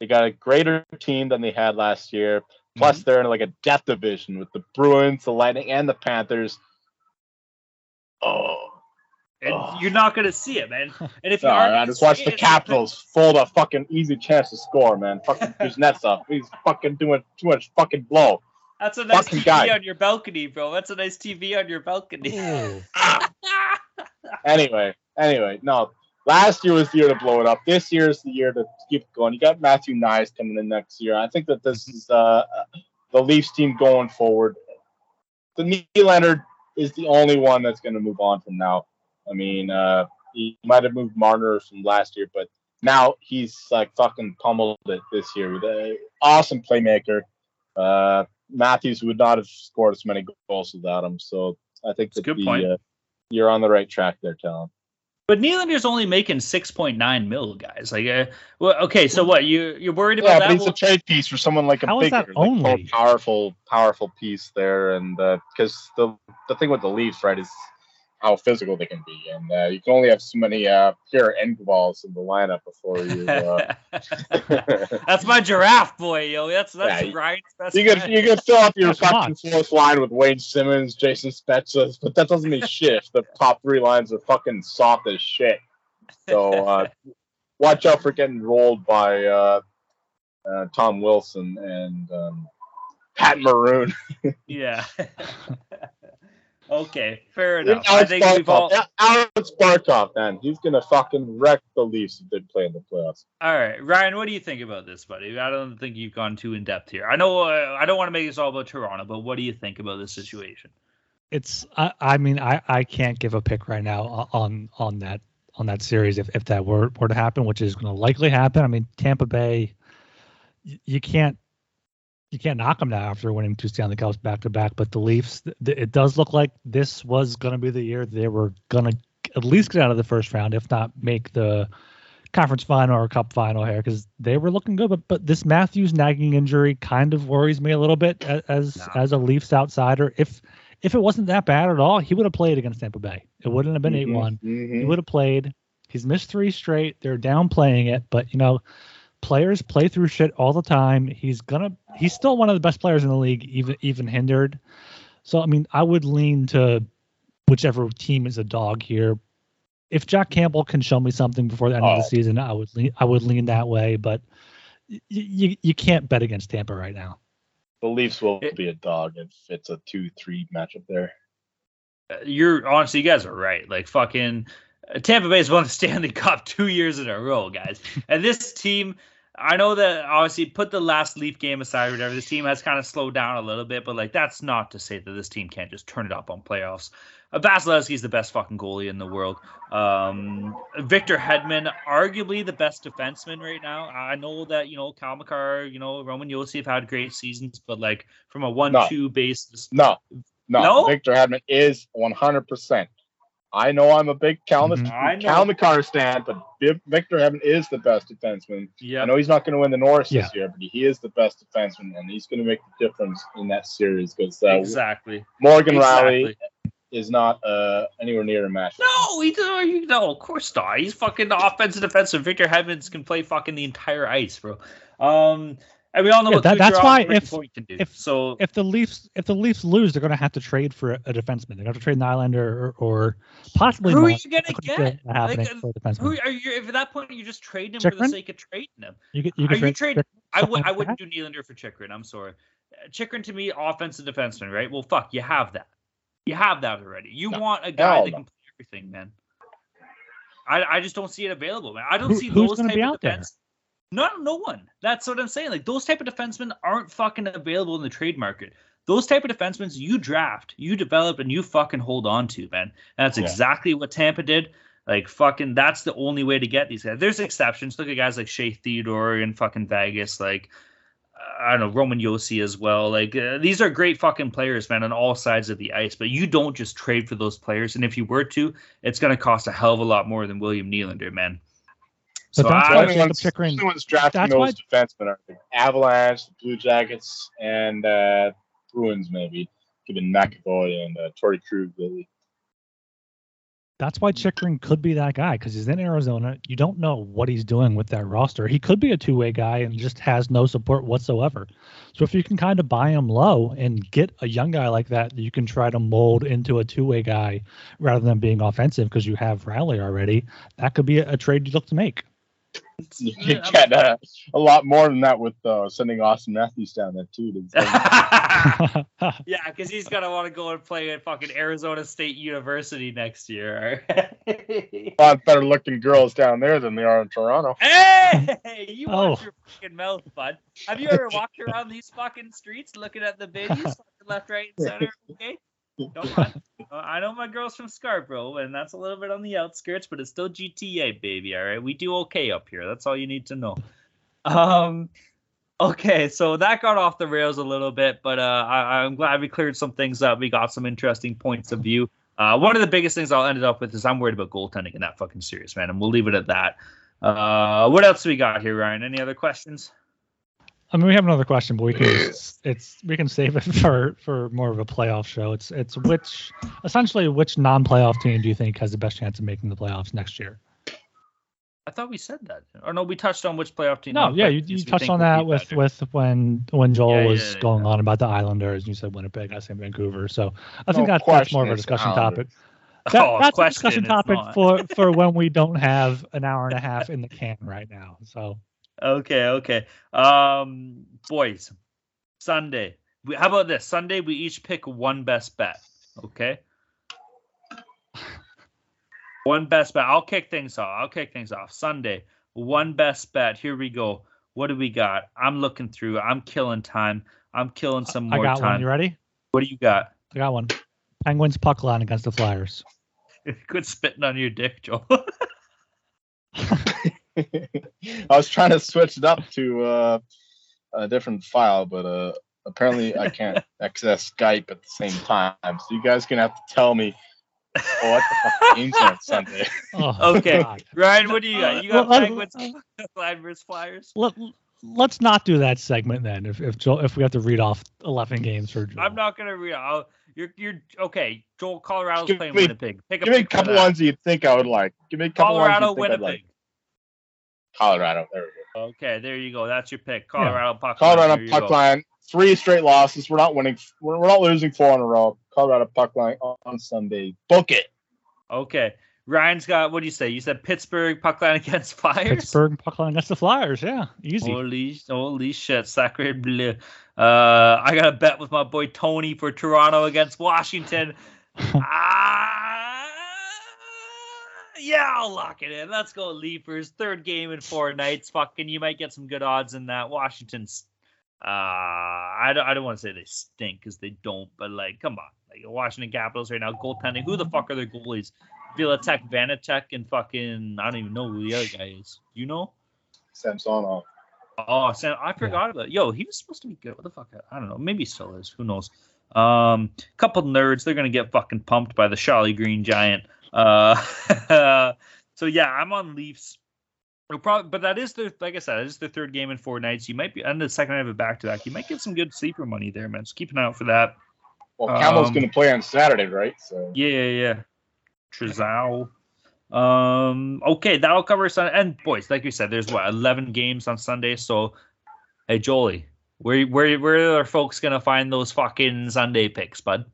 they got a greater team than they had last year. Plus, Mm-hmm. they're in like a death division with the Bruins, the Lightning, and the Panthers. Oh, And Ugh. you're not gonna see it, man. And if you no, are, I just watch the Capitals fold a fucking easy chance to score, man. Fucking Kuznetsov, he's fucking doing too much fucking blow. That's a nice fucking TV guy. on your balcony, bro. That's a nice TV on your balcony. Anyway, anyway, no. Last year was the year to blow it up. This year is the year to keep going. You got Matthew Knies coming in next year. I think that this is uh, the Leafs team going forward. The Nylander is the only one that's going to move on from now. I mean, uh, he might have moved Marner from last year, but now he's like fucking pummeled it this year with a awesome playmaker. Uh, Matthews would not have scored as many goals without him. So I think That's a that good the, point. Uh, you're on the right track there, Talon. But Nylander's only making six point nine mil, guys. Like, uh, well, okay, so what you you're worried about Yeah, that? but he's Well, a trade piece for someone like a How is bigger, that like, more powerful, powerful piece there. And because the the thing with the Leafs, right, is how physical they can be, and uh, you can only have so many uh, pure end balls in the lineup before you. Uh, that's my giraffe boy, yo. That's that's Yeah, you- Ryan's best you could friend. you could fill up your Yeah, fucking on. fourth line with Wayne Simmonds, Jason Spezza, but that doesn't mean shit. The top three lines are fucking soft as shit. So uh, watch out for getting rolled by uh, uh, Tom Wilson and um, Pat Maroon. Yeah. Okay, fair enough. And I Alex think we've all. Barkov. Yeah, Alex Barkov, man, he's gonna fucking wreck the Leafs if they play in the playoffs. All right, Ryan, what do you think about this, buddy? I don't think you've gone too in depth here. I know uh, I don't want to make this all about Toronto, but what do you think about this situation? It's I, I mean I, I can't give a pick right now on on that on that series if, if that were were to happen, which is going to likely happen. I mean Tampa Bay, y- you can't you can't knock them now after winning two Stanley Cups back to back. But the Leafs, th- it does look like this was going to be the year they were going to at least get out of the first round, if not make the conference final or cup final here, because they were looking good. But but this Matthews nagging injury kind of worries me a little bit as No. as a Leafs outsider. If if it wasn't that bad at all, he would have played against Tampa Bay. It wouldn't have been eight one. He Mhm. would have played. He's missed three straight. They're downplaying it, but you know, players play through shit all the time. He's gonna. He's still one of the best players in the league, even even hindered. So I mean, I would lean to whichever team is a dog here. If Jack Campbell can show me something before the end of the Oh. season, I would lean. I would lean that way, but y- you you can't bet against Tampa right now. The Leafs will It- be a dog if it's a two-three matchup there. You're honestly, you guys are right. Like fucking uh, Tampa Bay's won the Stanley Cup two years in a row, guys. and this team, I know that obviously put the last Leaf game aside, or whatever. This team has kind of slowed down a little bit, but like that's not to say that this team can't just turn it up on playoffs. Uh, Vasilevskiy's the best fucking goalie in the world. Um, Victor Hedman, arguably the best defenseman right now. I know that you know Cale Makar, you know Roman Josi have had great seasons, but like from a one-two basis, No, no, No? Victor Hedman is 100%. I know I'm a big Cal. I know. Cale Makar stand, but Victor Hedman is the best defenseman. yeah, I know he's not going to win the Norris Yeah. this year, but he is the best defenseman, and he's going to make the difference in that series because uh, exactly. Morgan exactly. Rielly is not uh, anywhere near a match. No, he don't. You no, of course not. He's fucking the offensive defensive. Victor Hedmans can play fucking the entire ice, bro. Um, and we all know Yeah, what that- that's why if- Point can do. if- so If the Leafs if the Leafs lose, they're going to have to trade for a, a defenseman. They're going to have to trade an Nylander or, or possibly. Who are you gonna get? see that happening Like, for a defenseman. who are you? If at that point you're just trading him for the sake of trading him, you could, you are could you trading? I would I wouldn't do Nylander for Chychrun. I'm sorry. Uh, Chychrun to me, offensive defenseman, right? Well, fuck, you have that. You have that already. You No, want a guy hell that can play everything, man. I, I just don't see it available, man. I don't Who- see who's those gonna type be of out there? Defense. No, no one. That's what I'm saying. Like those type of defensemen aren't fucking available in the trade market. Those type of defensemen you draft, you develop, and you fucking hold on to, man. And that's Yeah. exactly what Tampa did. Like fucking, that's the only way to get these guys. There's exceptions. Look at guys like Shea Theodore and fucking Vegas. Like I don't know Roman Josi as well. Like uh, these are great fucking players, man, on all sides of the ice. But you don't just trade for those players. And if you were to, it's gonna cost a hell of a lot more than William Nylander, man. But So that's I, why only Jacob ones, Chychrun- only ones drafting that's those why- defensemen are the Avalanche, the Blue Jackets, and uh, Bruins maybe, given McAvoy and uh, Torey Krug. Really. That's why Chychrun could be that guy because he's in Arizona. You don't know what he's doing with that roster. He could be a two way guy and just has no support whatsoever. So if you can kind of buy him low and get a young guy like that, that you can try to mold into a two way guy rather than being offensive because you have Rielly already, that could be a, a trade you look to make. You can get uh, a lot more than that with uh, sending Auston Matthews down there too. to- yeah, because he's gonna want to go and play at fucking Arizona State University next year. a lot better looking girls down there than they are in Toronto. hey, you watch Oh. your fucking mouth, bud. Have you ever walked around these fucking streets looking at the biddies, fucking left, right, and center? Okay, on. Uh, I know my girl's from Scarborough, and that's a little bit on the outskirts, but it's still GTA, baby. All right, we do okay up here. That's all you need to know. Um, okay, so that got off the rails a little bit, but uh, I, I'm glad we cleared some things up. We got some interesting points of view. Uh, one of the biggest things I'll end up with is I'm worried about goaltending in that fucking series, man, and we'll leave it at that. Uh, what else we got here, Ryan? Any other questions? I mean, we have another question, but we can it's we can save it for for more of a playoff show. It's it's which essentially which non-playoff team do you think has the best chance of making the playoffs next year? I thought we said that, or no? We touched on which playoff team. No, yeah, you, you touched on that be with better. with when when Joel Yeah, was yeah, going yeah. on about the Islanders. And you said Winnipeg, I said Vancouver. So I think No that's, that's more of a discussion topic. That, Oh, that's a discussion topic not. for for when we don't have an hour and a half in the can right now. So Okay, okay. Um, boys, Sunday. We, how about this? Sunday, we each pick one best bet. Okay. One best bet. I'll kick things off. I'll kick things off. Sunday, one best bet. Here we go. What do we got? I'm looking through. I'm killing time. I'm killing some I more got one. time. You ready? What do you got? I got one. Penguins puck line against the Flyers. Quit spitting on your dick, Joe. I was trying to switch it up to uh, a different file, but uh, apparently I can't access Skype at the same time. So you guys gonna have to tell me what the fuck games are on Sunday. Oh, Okay. God. Ryan, what do you got? You got Well, Penguins, Flyers versus Flyers. Let, let's not do that segment then. If if Joel, if we have to read off eleven games for Joel. I'm not gonna read. I'll, you're you're okay. Joel, Colorado's Give playing me- Winnipeg. Pick a Give me a pick for couple that. ones you'd think I would like. Give me a couple Colorado, ones you'd think I'd Winnipeg. like. Colorado. There we go. Okay, there you go. That's your pick. Colorado puck. line. Colorado There you puck line. Three straight losses. We're not winning. We're, we're not losing four in a row. Colorado puck line on Sunday. Book it. Okay. Ryan's got. What do you say? You said Pittsburgh puck line against Flyers. Pittsburgh puck line against the Flyers. Yeah, easy. Holy, holy shit, sacred bleu. Uh, I got a bet with my boy Tony for Toronto against Washington. Ah, yeah, I'll lock it in. Let's go Leafers. Third game in four nights. Fucking, you might get some good odds in that. Washington's. Uh, I don't, I don't want to say they stink because they don't, but like, come on, like Washington Capitals right now, goaltending. Who the fuck are their goalies? Vilatek, Vanecek, and fucking I don't even know who the other guy is. You know? Samsonov. Oh, Sam, I forgot about. Yo, he was supposed to be good. What the fuck? I don't know. Maybe he still is. Who knows? Um, couple nerds. They're gonna get fucking pumped by the Charlie Green Giant. Uh, so yeah, I'm on Leafs. It'll probably, but that is the like I said, it is the third game in four nights. You might be and the second night of a back to back. You might get some good sleeper money there, man. So keep an eye out for that. Well, Campbell's Um, going to play on Saturday, right? So Yeah, yeah, yeah. Trezal. Um. Okay, that'll cover Sunday. And boys, like you said, there's what 11 games on Sunday. So, hey, Jolie, where where where are folks gonna find those fucking Sunday picks, bud?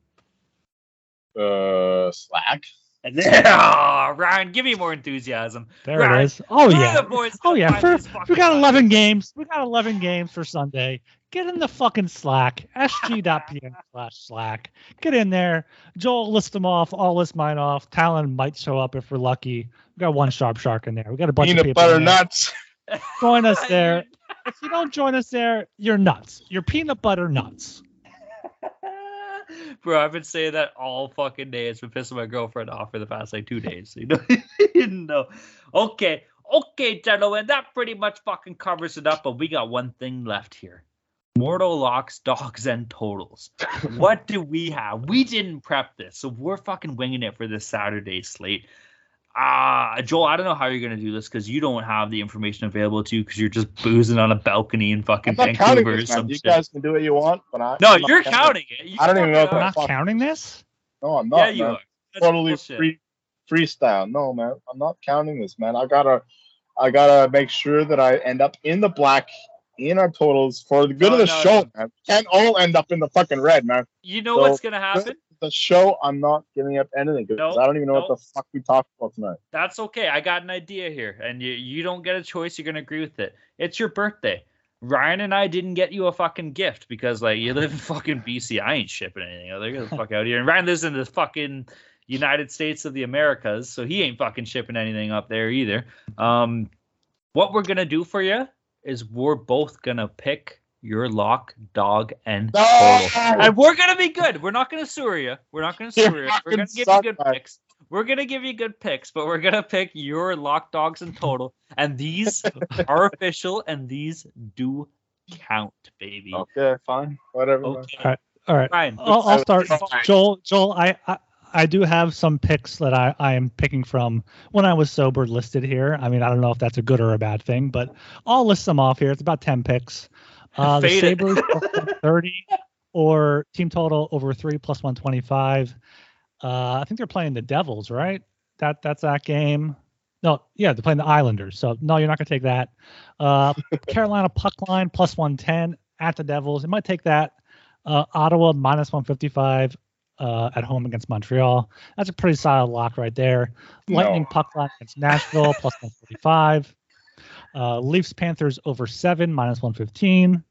uh, Slack. Yeah, oh, Ryan, give me more enthusiasm. There Right. it is. Oh yeah. Oh yeah. For, we got 11 Sundays? games. We got 11 games for Sunday. Get in the fucking Slack. sg.pm slash Slack. Get in there. Joel list them off. I'll list mine off. Talon might show up if we're lucky. We got one sharp shark in there. We got a bunch of Peanut butter nuts. Join us there. If you don't join us there, you're nuts. You're peanut butter nuts. Bro, I've been saying that all fucking day. It's been pissing my girlfriend off for the past like two days. You know, you know. Okay, okay, gentlemen, that pretty much fucking covers it up. But we got one thing left here: mortal locks, dogs, and totals. what do we have? We didn't prep this, so we're fucking winging it for this Saturday slate. Ah, Joel, I don't know how you're gonna do this because you don't have the information available to you because you're just boozing on a balcony in I'm fucking not Vancouver or this, man. some You shit. guys can do what you want, but I. no, I'm you're counting it. You I don't even know fucking what We're the are. not counting this. No, I'm not. Yeah, you man. are. That's Totally bullshit. free freestyle. No, man. I'm not counting this, man. I gotta, I gotta make sure that I end up in the black in our totals for the good No, of the no, show, no. man. Can't all end up in the fucking red, man. You know So, what's gonna happen? The show, I'm not giving up anything because No, I don't even know no. what the fuck we talked about tonight. That's okay. I got an idea here, and you you don't get a choice. You're gonna agree with it. It's your birthday. Ryan and I didn't get you a fucking gift because like you live in fucking BC. I ain't shipping anything. They're gonna fuck out here. And Ryan lives in the fucking United States of the Americas, so he ain't fucking shipping anything up there either. Um, what we're gonna do for you is we're both gonna pick your lock, dog, and total. And we're gonna be good. We're not gonna sewer you. We're not gonna You sewer you. We're gonna give you good man. picks. We're gonna give you good picks, but we're gonna pick your lock dogs in total. And these are official, and these do count, baby. Okay, fine, whatever. man. Okay, All right. Ryan. I'll, I'll start. Joel, Joel, I, I I do have some picks that I, I am picking from when I was sober listed here. I mean, I don't know if that's a good or a bad thing, but I'll list them off here. It's about 10 picks. Uh, the Sabres plus 30 or team total over three plus 125. Uh, I think they're playing the Devils, right? That That's that game. No, yeah, they're playing the Islanders. So, no, you're not going to take that. Uh, Carolina puck line plus 110 at the Devils. It might take that. Uh, Ottawa minus 155 uh, at home against Montreal. That's a pretty solid lock right there. Lightning No. puck line against Nashville plus 145. Uh, Leafs Panthers over seven minus 115.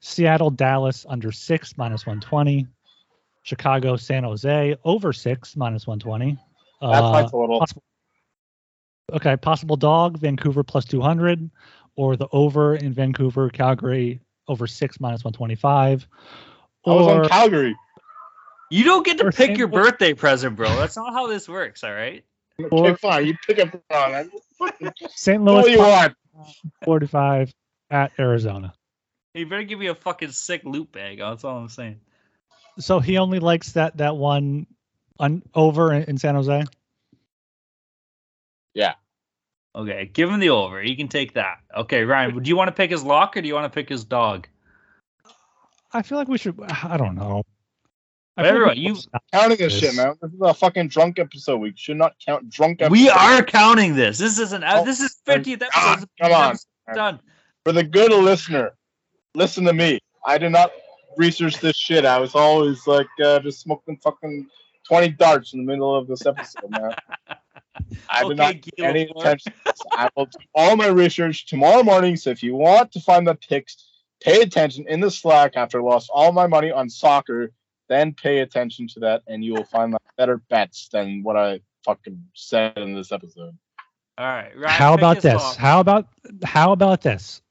Seattle Dallas under six minus 120. Chicago San Jose over six minus 120. That's my Uh, total. possible, okay, possible dog Vancouver plus 200 or the over in Vancouver Calgary over six minus 125. I was Or on Calgary. You don't get to pick your birthday present, bro. That's not how this works, all right? Okay, Or- fine. You pick up wrong. man. St. What Louis do you want? 45 at Arizona. He better give me a fucking sick loot bag. That's all I'm saying. So he only likes that that one un, over in, in San Jose. Yeah. Okay, give him the over. He can take that. Okay, Ryan, do you want to pick his lock or do you want to pick his dog? I feel like we should. I don't know. I But everyone, you- Counting this Yes. shit, man. This is a fucking drunk episode. We should not count drunk episodes. We are counting this. This is an Oh, this is 50th episode. God, This come on. Done. For the good listener, listen to me. I did not research this shit. I was always like uh, just smoking fucking 20 darts in the middle of this episode, man. I did not Okay, pay any Guillermo. attention to this. I will do all my research tomorrow morning. So if you want to find the picks, pay attention in the Slack after I lost all my money on soccer. Then pay attention to that, and you will find my better bets than what I fucking said in this episode. All right. Ryan, How about this? off. How about how about this?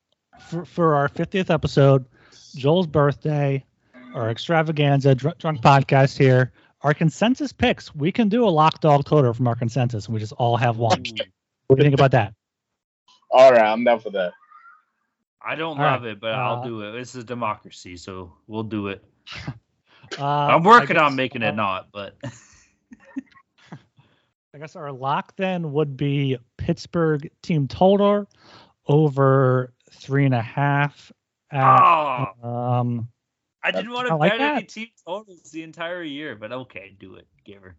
For for our 50th episode, Joel's birthday, our extravaganza dr- drunk podcast here, our consensus picks. We can do a lock dog total from our consensus, and we just all have one. What do you think about that? All right, I'm down for that. I don't All love right, it, but I'll uh, do it. This is democracy, so we'll do it. Uh, I'm working I on guess, making uh, it not, but I guess our lock then would be Pittsburgh team total over three and a half. At, oh, um, I didn't want I to like bet any that. team totals the entire year, but okay, do it, Giver.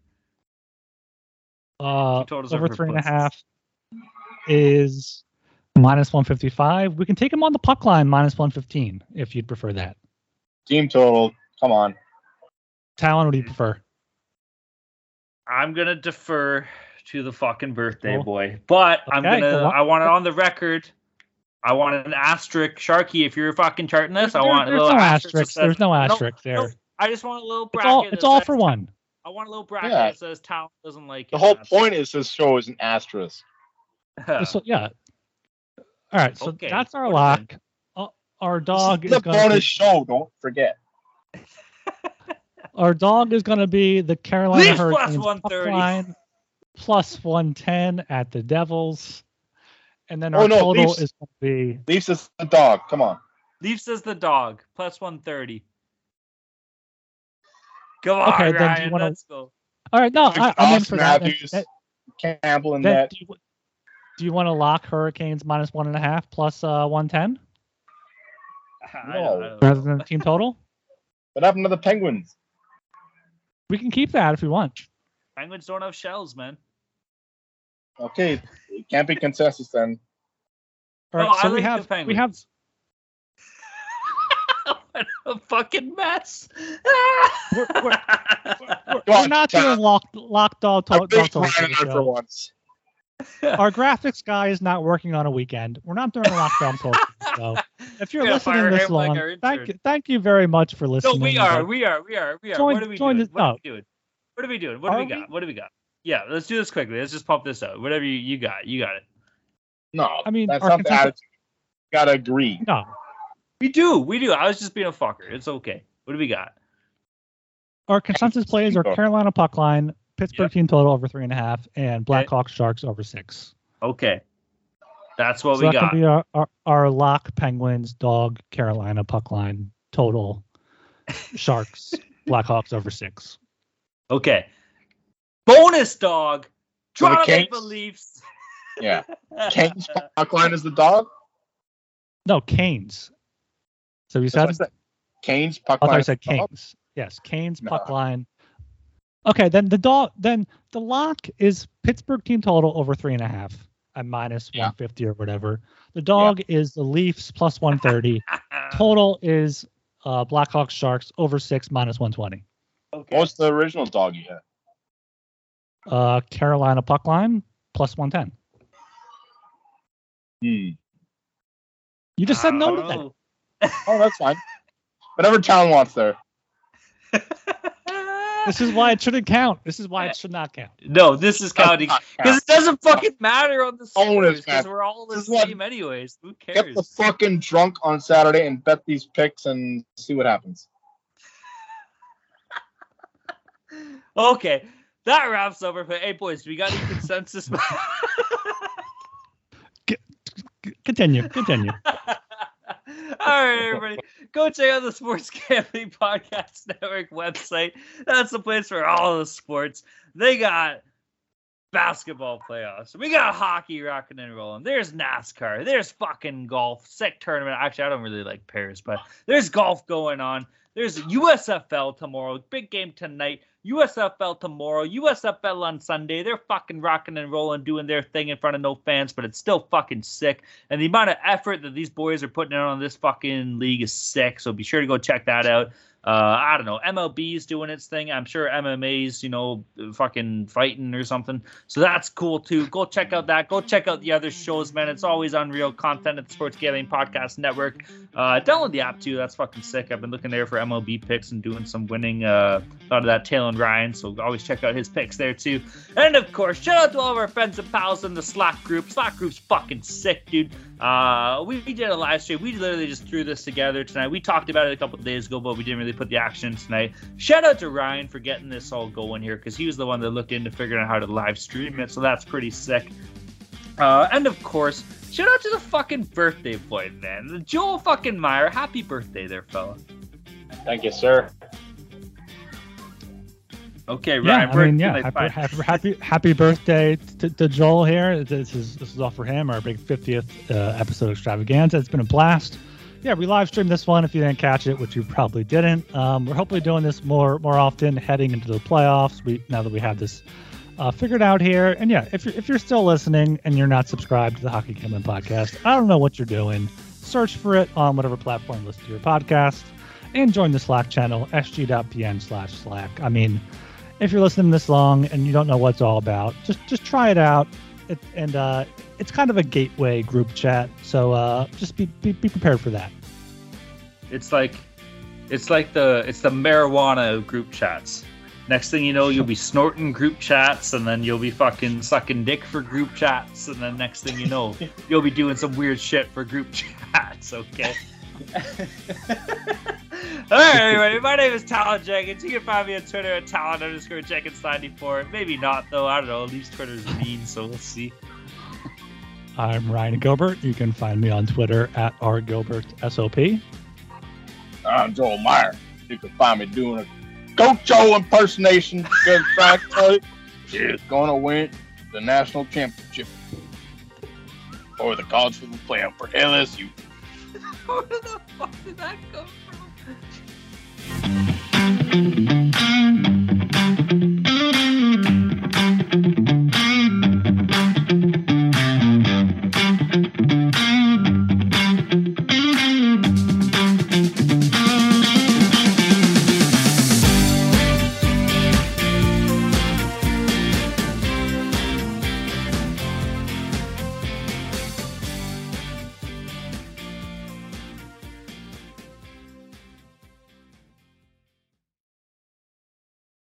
uh, totals over over three and a pussies. half is minus 155. We can take him on the puck line minus 115 if you'd prefer that. Team total. Come on. Talon, what do you prefer? I'm gonna defer to the fucking birthday Cool. boy, but I'm gonna. cool. I want it on the record. I want an asterisk, Sharky. If you're fucking charting this, I There- want a little no asterisk. says- There's no No, asterisk there. no, I just want a little It's bracket. all it's all says- for one. I want a little bracket Yeah. that says Talon doesn't like it. The it. whole point is this show is an asterisk. So, yeah. All right, so Okay, that's our put lock. Uh, our dog this is is the going bonus to show. Don't forget. Our dog is going to be the Carolina Leafs Hurricanes 130. line plus 110 at the Devils. And then Oh, our no, total Leafs. is going to be Leafs is the dog. Come on. Leafs is the dog plus 130. Come on, Okay, then do you wanna- Let's go. All right, no, I, I'm in Austin for that. Then- Matthews, then- Campbell in then net. do, you, do you want to lock Hurricanes minus one and a half plus uh, 110 I don't- I don't rather know. than team total? What happened to the Penguins? We can keep that if we want. Penguins don't have shells, man. Okay, it can't be consensus then. All right, Oh, I so we like the have we have what a fucking mess. We're- we're- we're, we're on, not Chad. doing locked lock dog A to- big dog totals for for once. Our graphics guy is not working on a weekend. We're not doing a lockdown total. So if you're We're listening this him like long, thank you, thank you very much for no, listening. we are, we are, we are, we are. Join- what are we join doing? the- What are we doing? What are we doing? What do we we? got? What do we got? Yeah, let's do this quickly. Let's just pump this out. Whatever you, you got, you got it. No, I mean, that's our not the consensus- attitude. Gotta agree. No, We do, we do. I was just being a fucker. It's okay. What do we got? our consensus plays are Carolina puck line, Pittsburgh Yep. team total over three and a half, and Blackhawks Sharks over six. Okay, that's what so we that got. can be our, our, our lock Penguins, dog, Carolina puck line total, Sharks, Blackhawks over six. Okay, bonus dog. So the Toronto Canes- Leafs. Yeah. Kane's puck line is the dog. No, Canes. So you That's what I said said. Kane's puck I thought line. you is said the? Canes. Yes, Canes No. puck line. Okay, then the dog. Then the lock is Pittsburgh team total over three and a half at minus Yeah. one fifty or whatever. The dog is the Leafs plus one thirty. total is uh, Blackhawks Sharks over six minus one twenty. okay. What's the original dog you had? Uh, Carolina puck line plus one ten. Hmm. You just said no to don't that. Oh, that's fine. Whatever town wants there. This is why it shouldn't count. This is why it should not count. no, this is counting because it doesn't fucking matter on the Bonus, scores because we're all the This is what- same anyways. Who cares? Get the fucking drunk on Saturday and bet these picks and see what happens. Okay, that wraps up. our- Hey boys, we got any consensus? Continue. Continue. All right, everybody, go check out the Sports Gambling Podcast Network website. That's the place for all the sports. They got basketball playoffs. We got hockey rocking and rolling. There's NASCAR. There's fucking golf. Sick tournament. Actually, I don't really like Paris, but there's golf going on. There's USFL tomorrow. Big game tonight. USFL tomorrow. USFL on Sunday. They're fucking rocking and rolling, doing their thing in front of no fans, but it's still fucking sick. And the amount of effort that these boys are putting in on this fucking league is sick. So be sure to go check that out. Uh, I don't know. MLB's doing its thing. I'm sure MMA's, you know, fucking fighting or something. So that's cool too. Go check out that. Go check out the other shows, man. It's always unreal content at the Sports Gambling Podcast Network. Uh, download the app too. That's fucking sick. I've been looking there for MLB picks and doing some winning. Uh, a lot of that Taylor and Ryan. So always check out his picks there too. And of course, shout out to all of our friends and pals in the Slack group. Slack group's fucking sick, dude. Uh, we, we did a live stream. We literally just threw this together tonight. We talked about it a couple days ago, but we didn't really put the action tonight. Shout out to Ryan for getting this all going here because he was the one that looked into figuring out how to live stream it. So that's pretty sick. Uh, and of course, shout out to the fucking birthday boy, man. Joel fucking Meyer. Happy birthday there, fella. Thank you, sir. Okay, Yeah, Ryan. I mean, yeah, happy, happy, happy, happy birthday to, to Joel here. This is this is all for him, our big 50th uh, episode extravaganza. It's been a blast. Yeah, we live streamed this one if you didn't catch it, which you probably didn't. Um, we're hopefully doing this more more often heading into the playoffs. We now that we have this uh, figured out here, and yeah, if you're if you're still listening and you're not subscribed to the Hockey Gambling podcast, I don't know what you're doing. Search for it on whatever platform listen to your podcast, and join the Slack channel sg.pn slash Slack. I mean if you're listening this long and you don't know what it's all about, just just try it out. It, and uh, it's kind of a gateway group chat, so uh, just be, be be prepared for that. It's like it's like the it's the marijuana of group chats. Next thing you know, you'll be snorting group chats, and then you'll be fucking sucking dick for group chats, and then next thing you know, you'll be doing some weird shit for group chats. Okay. All right, everybody. My name is Talon Jenkins. You can find me on Twitter at Talon underscore Jenkins94. Maybe not, though. I don't know. At least Twitter's mean, so we'll see. I'm Ryan Gilbert. You can find me on Twitter at rgilbertsop. I'm Joel Meyer. You can find me doing a Coach impersonation because Frank Tully is going to win the national championship or the college football playoff for LSU. Where the fuck did that come from?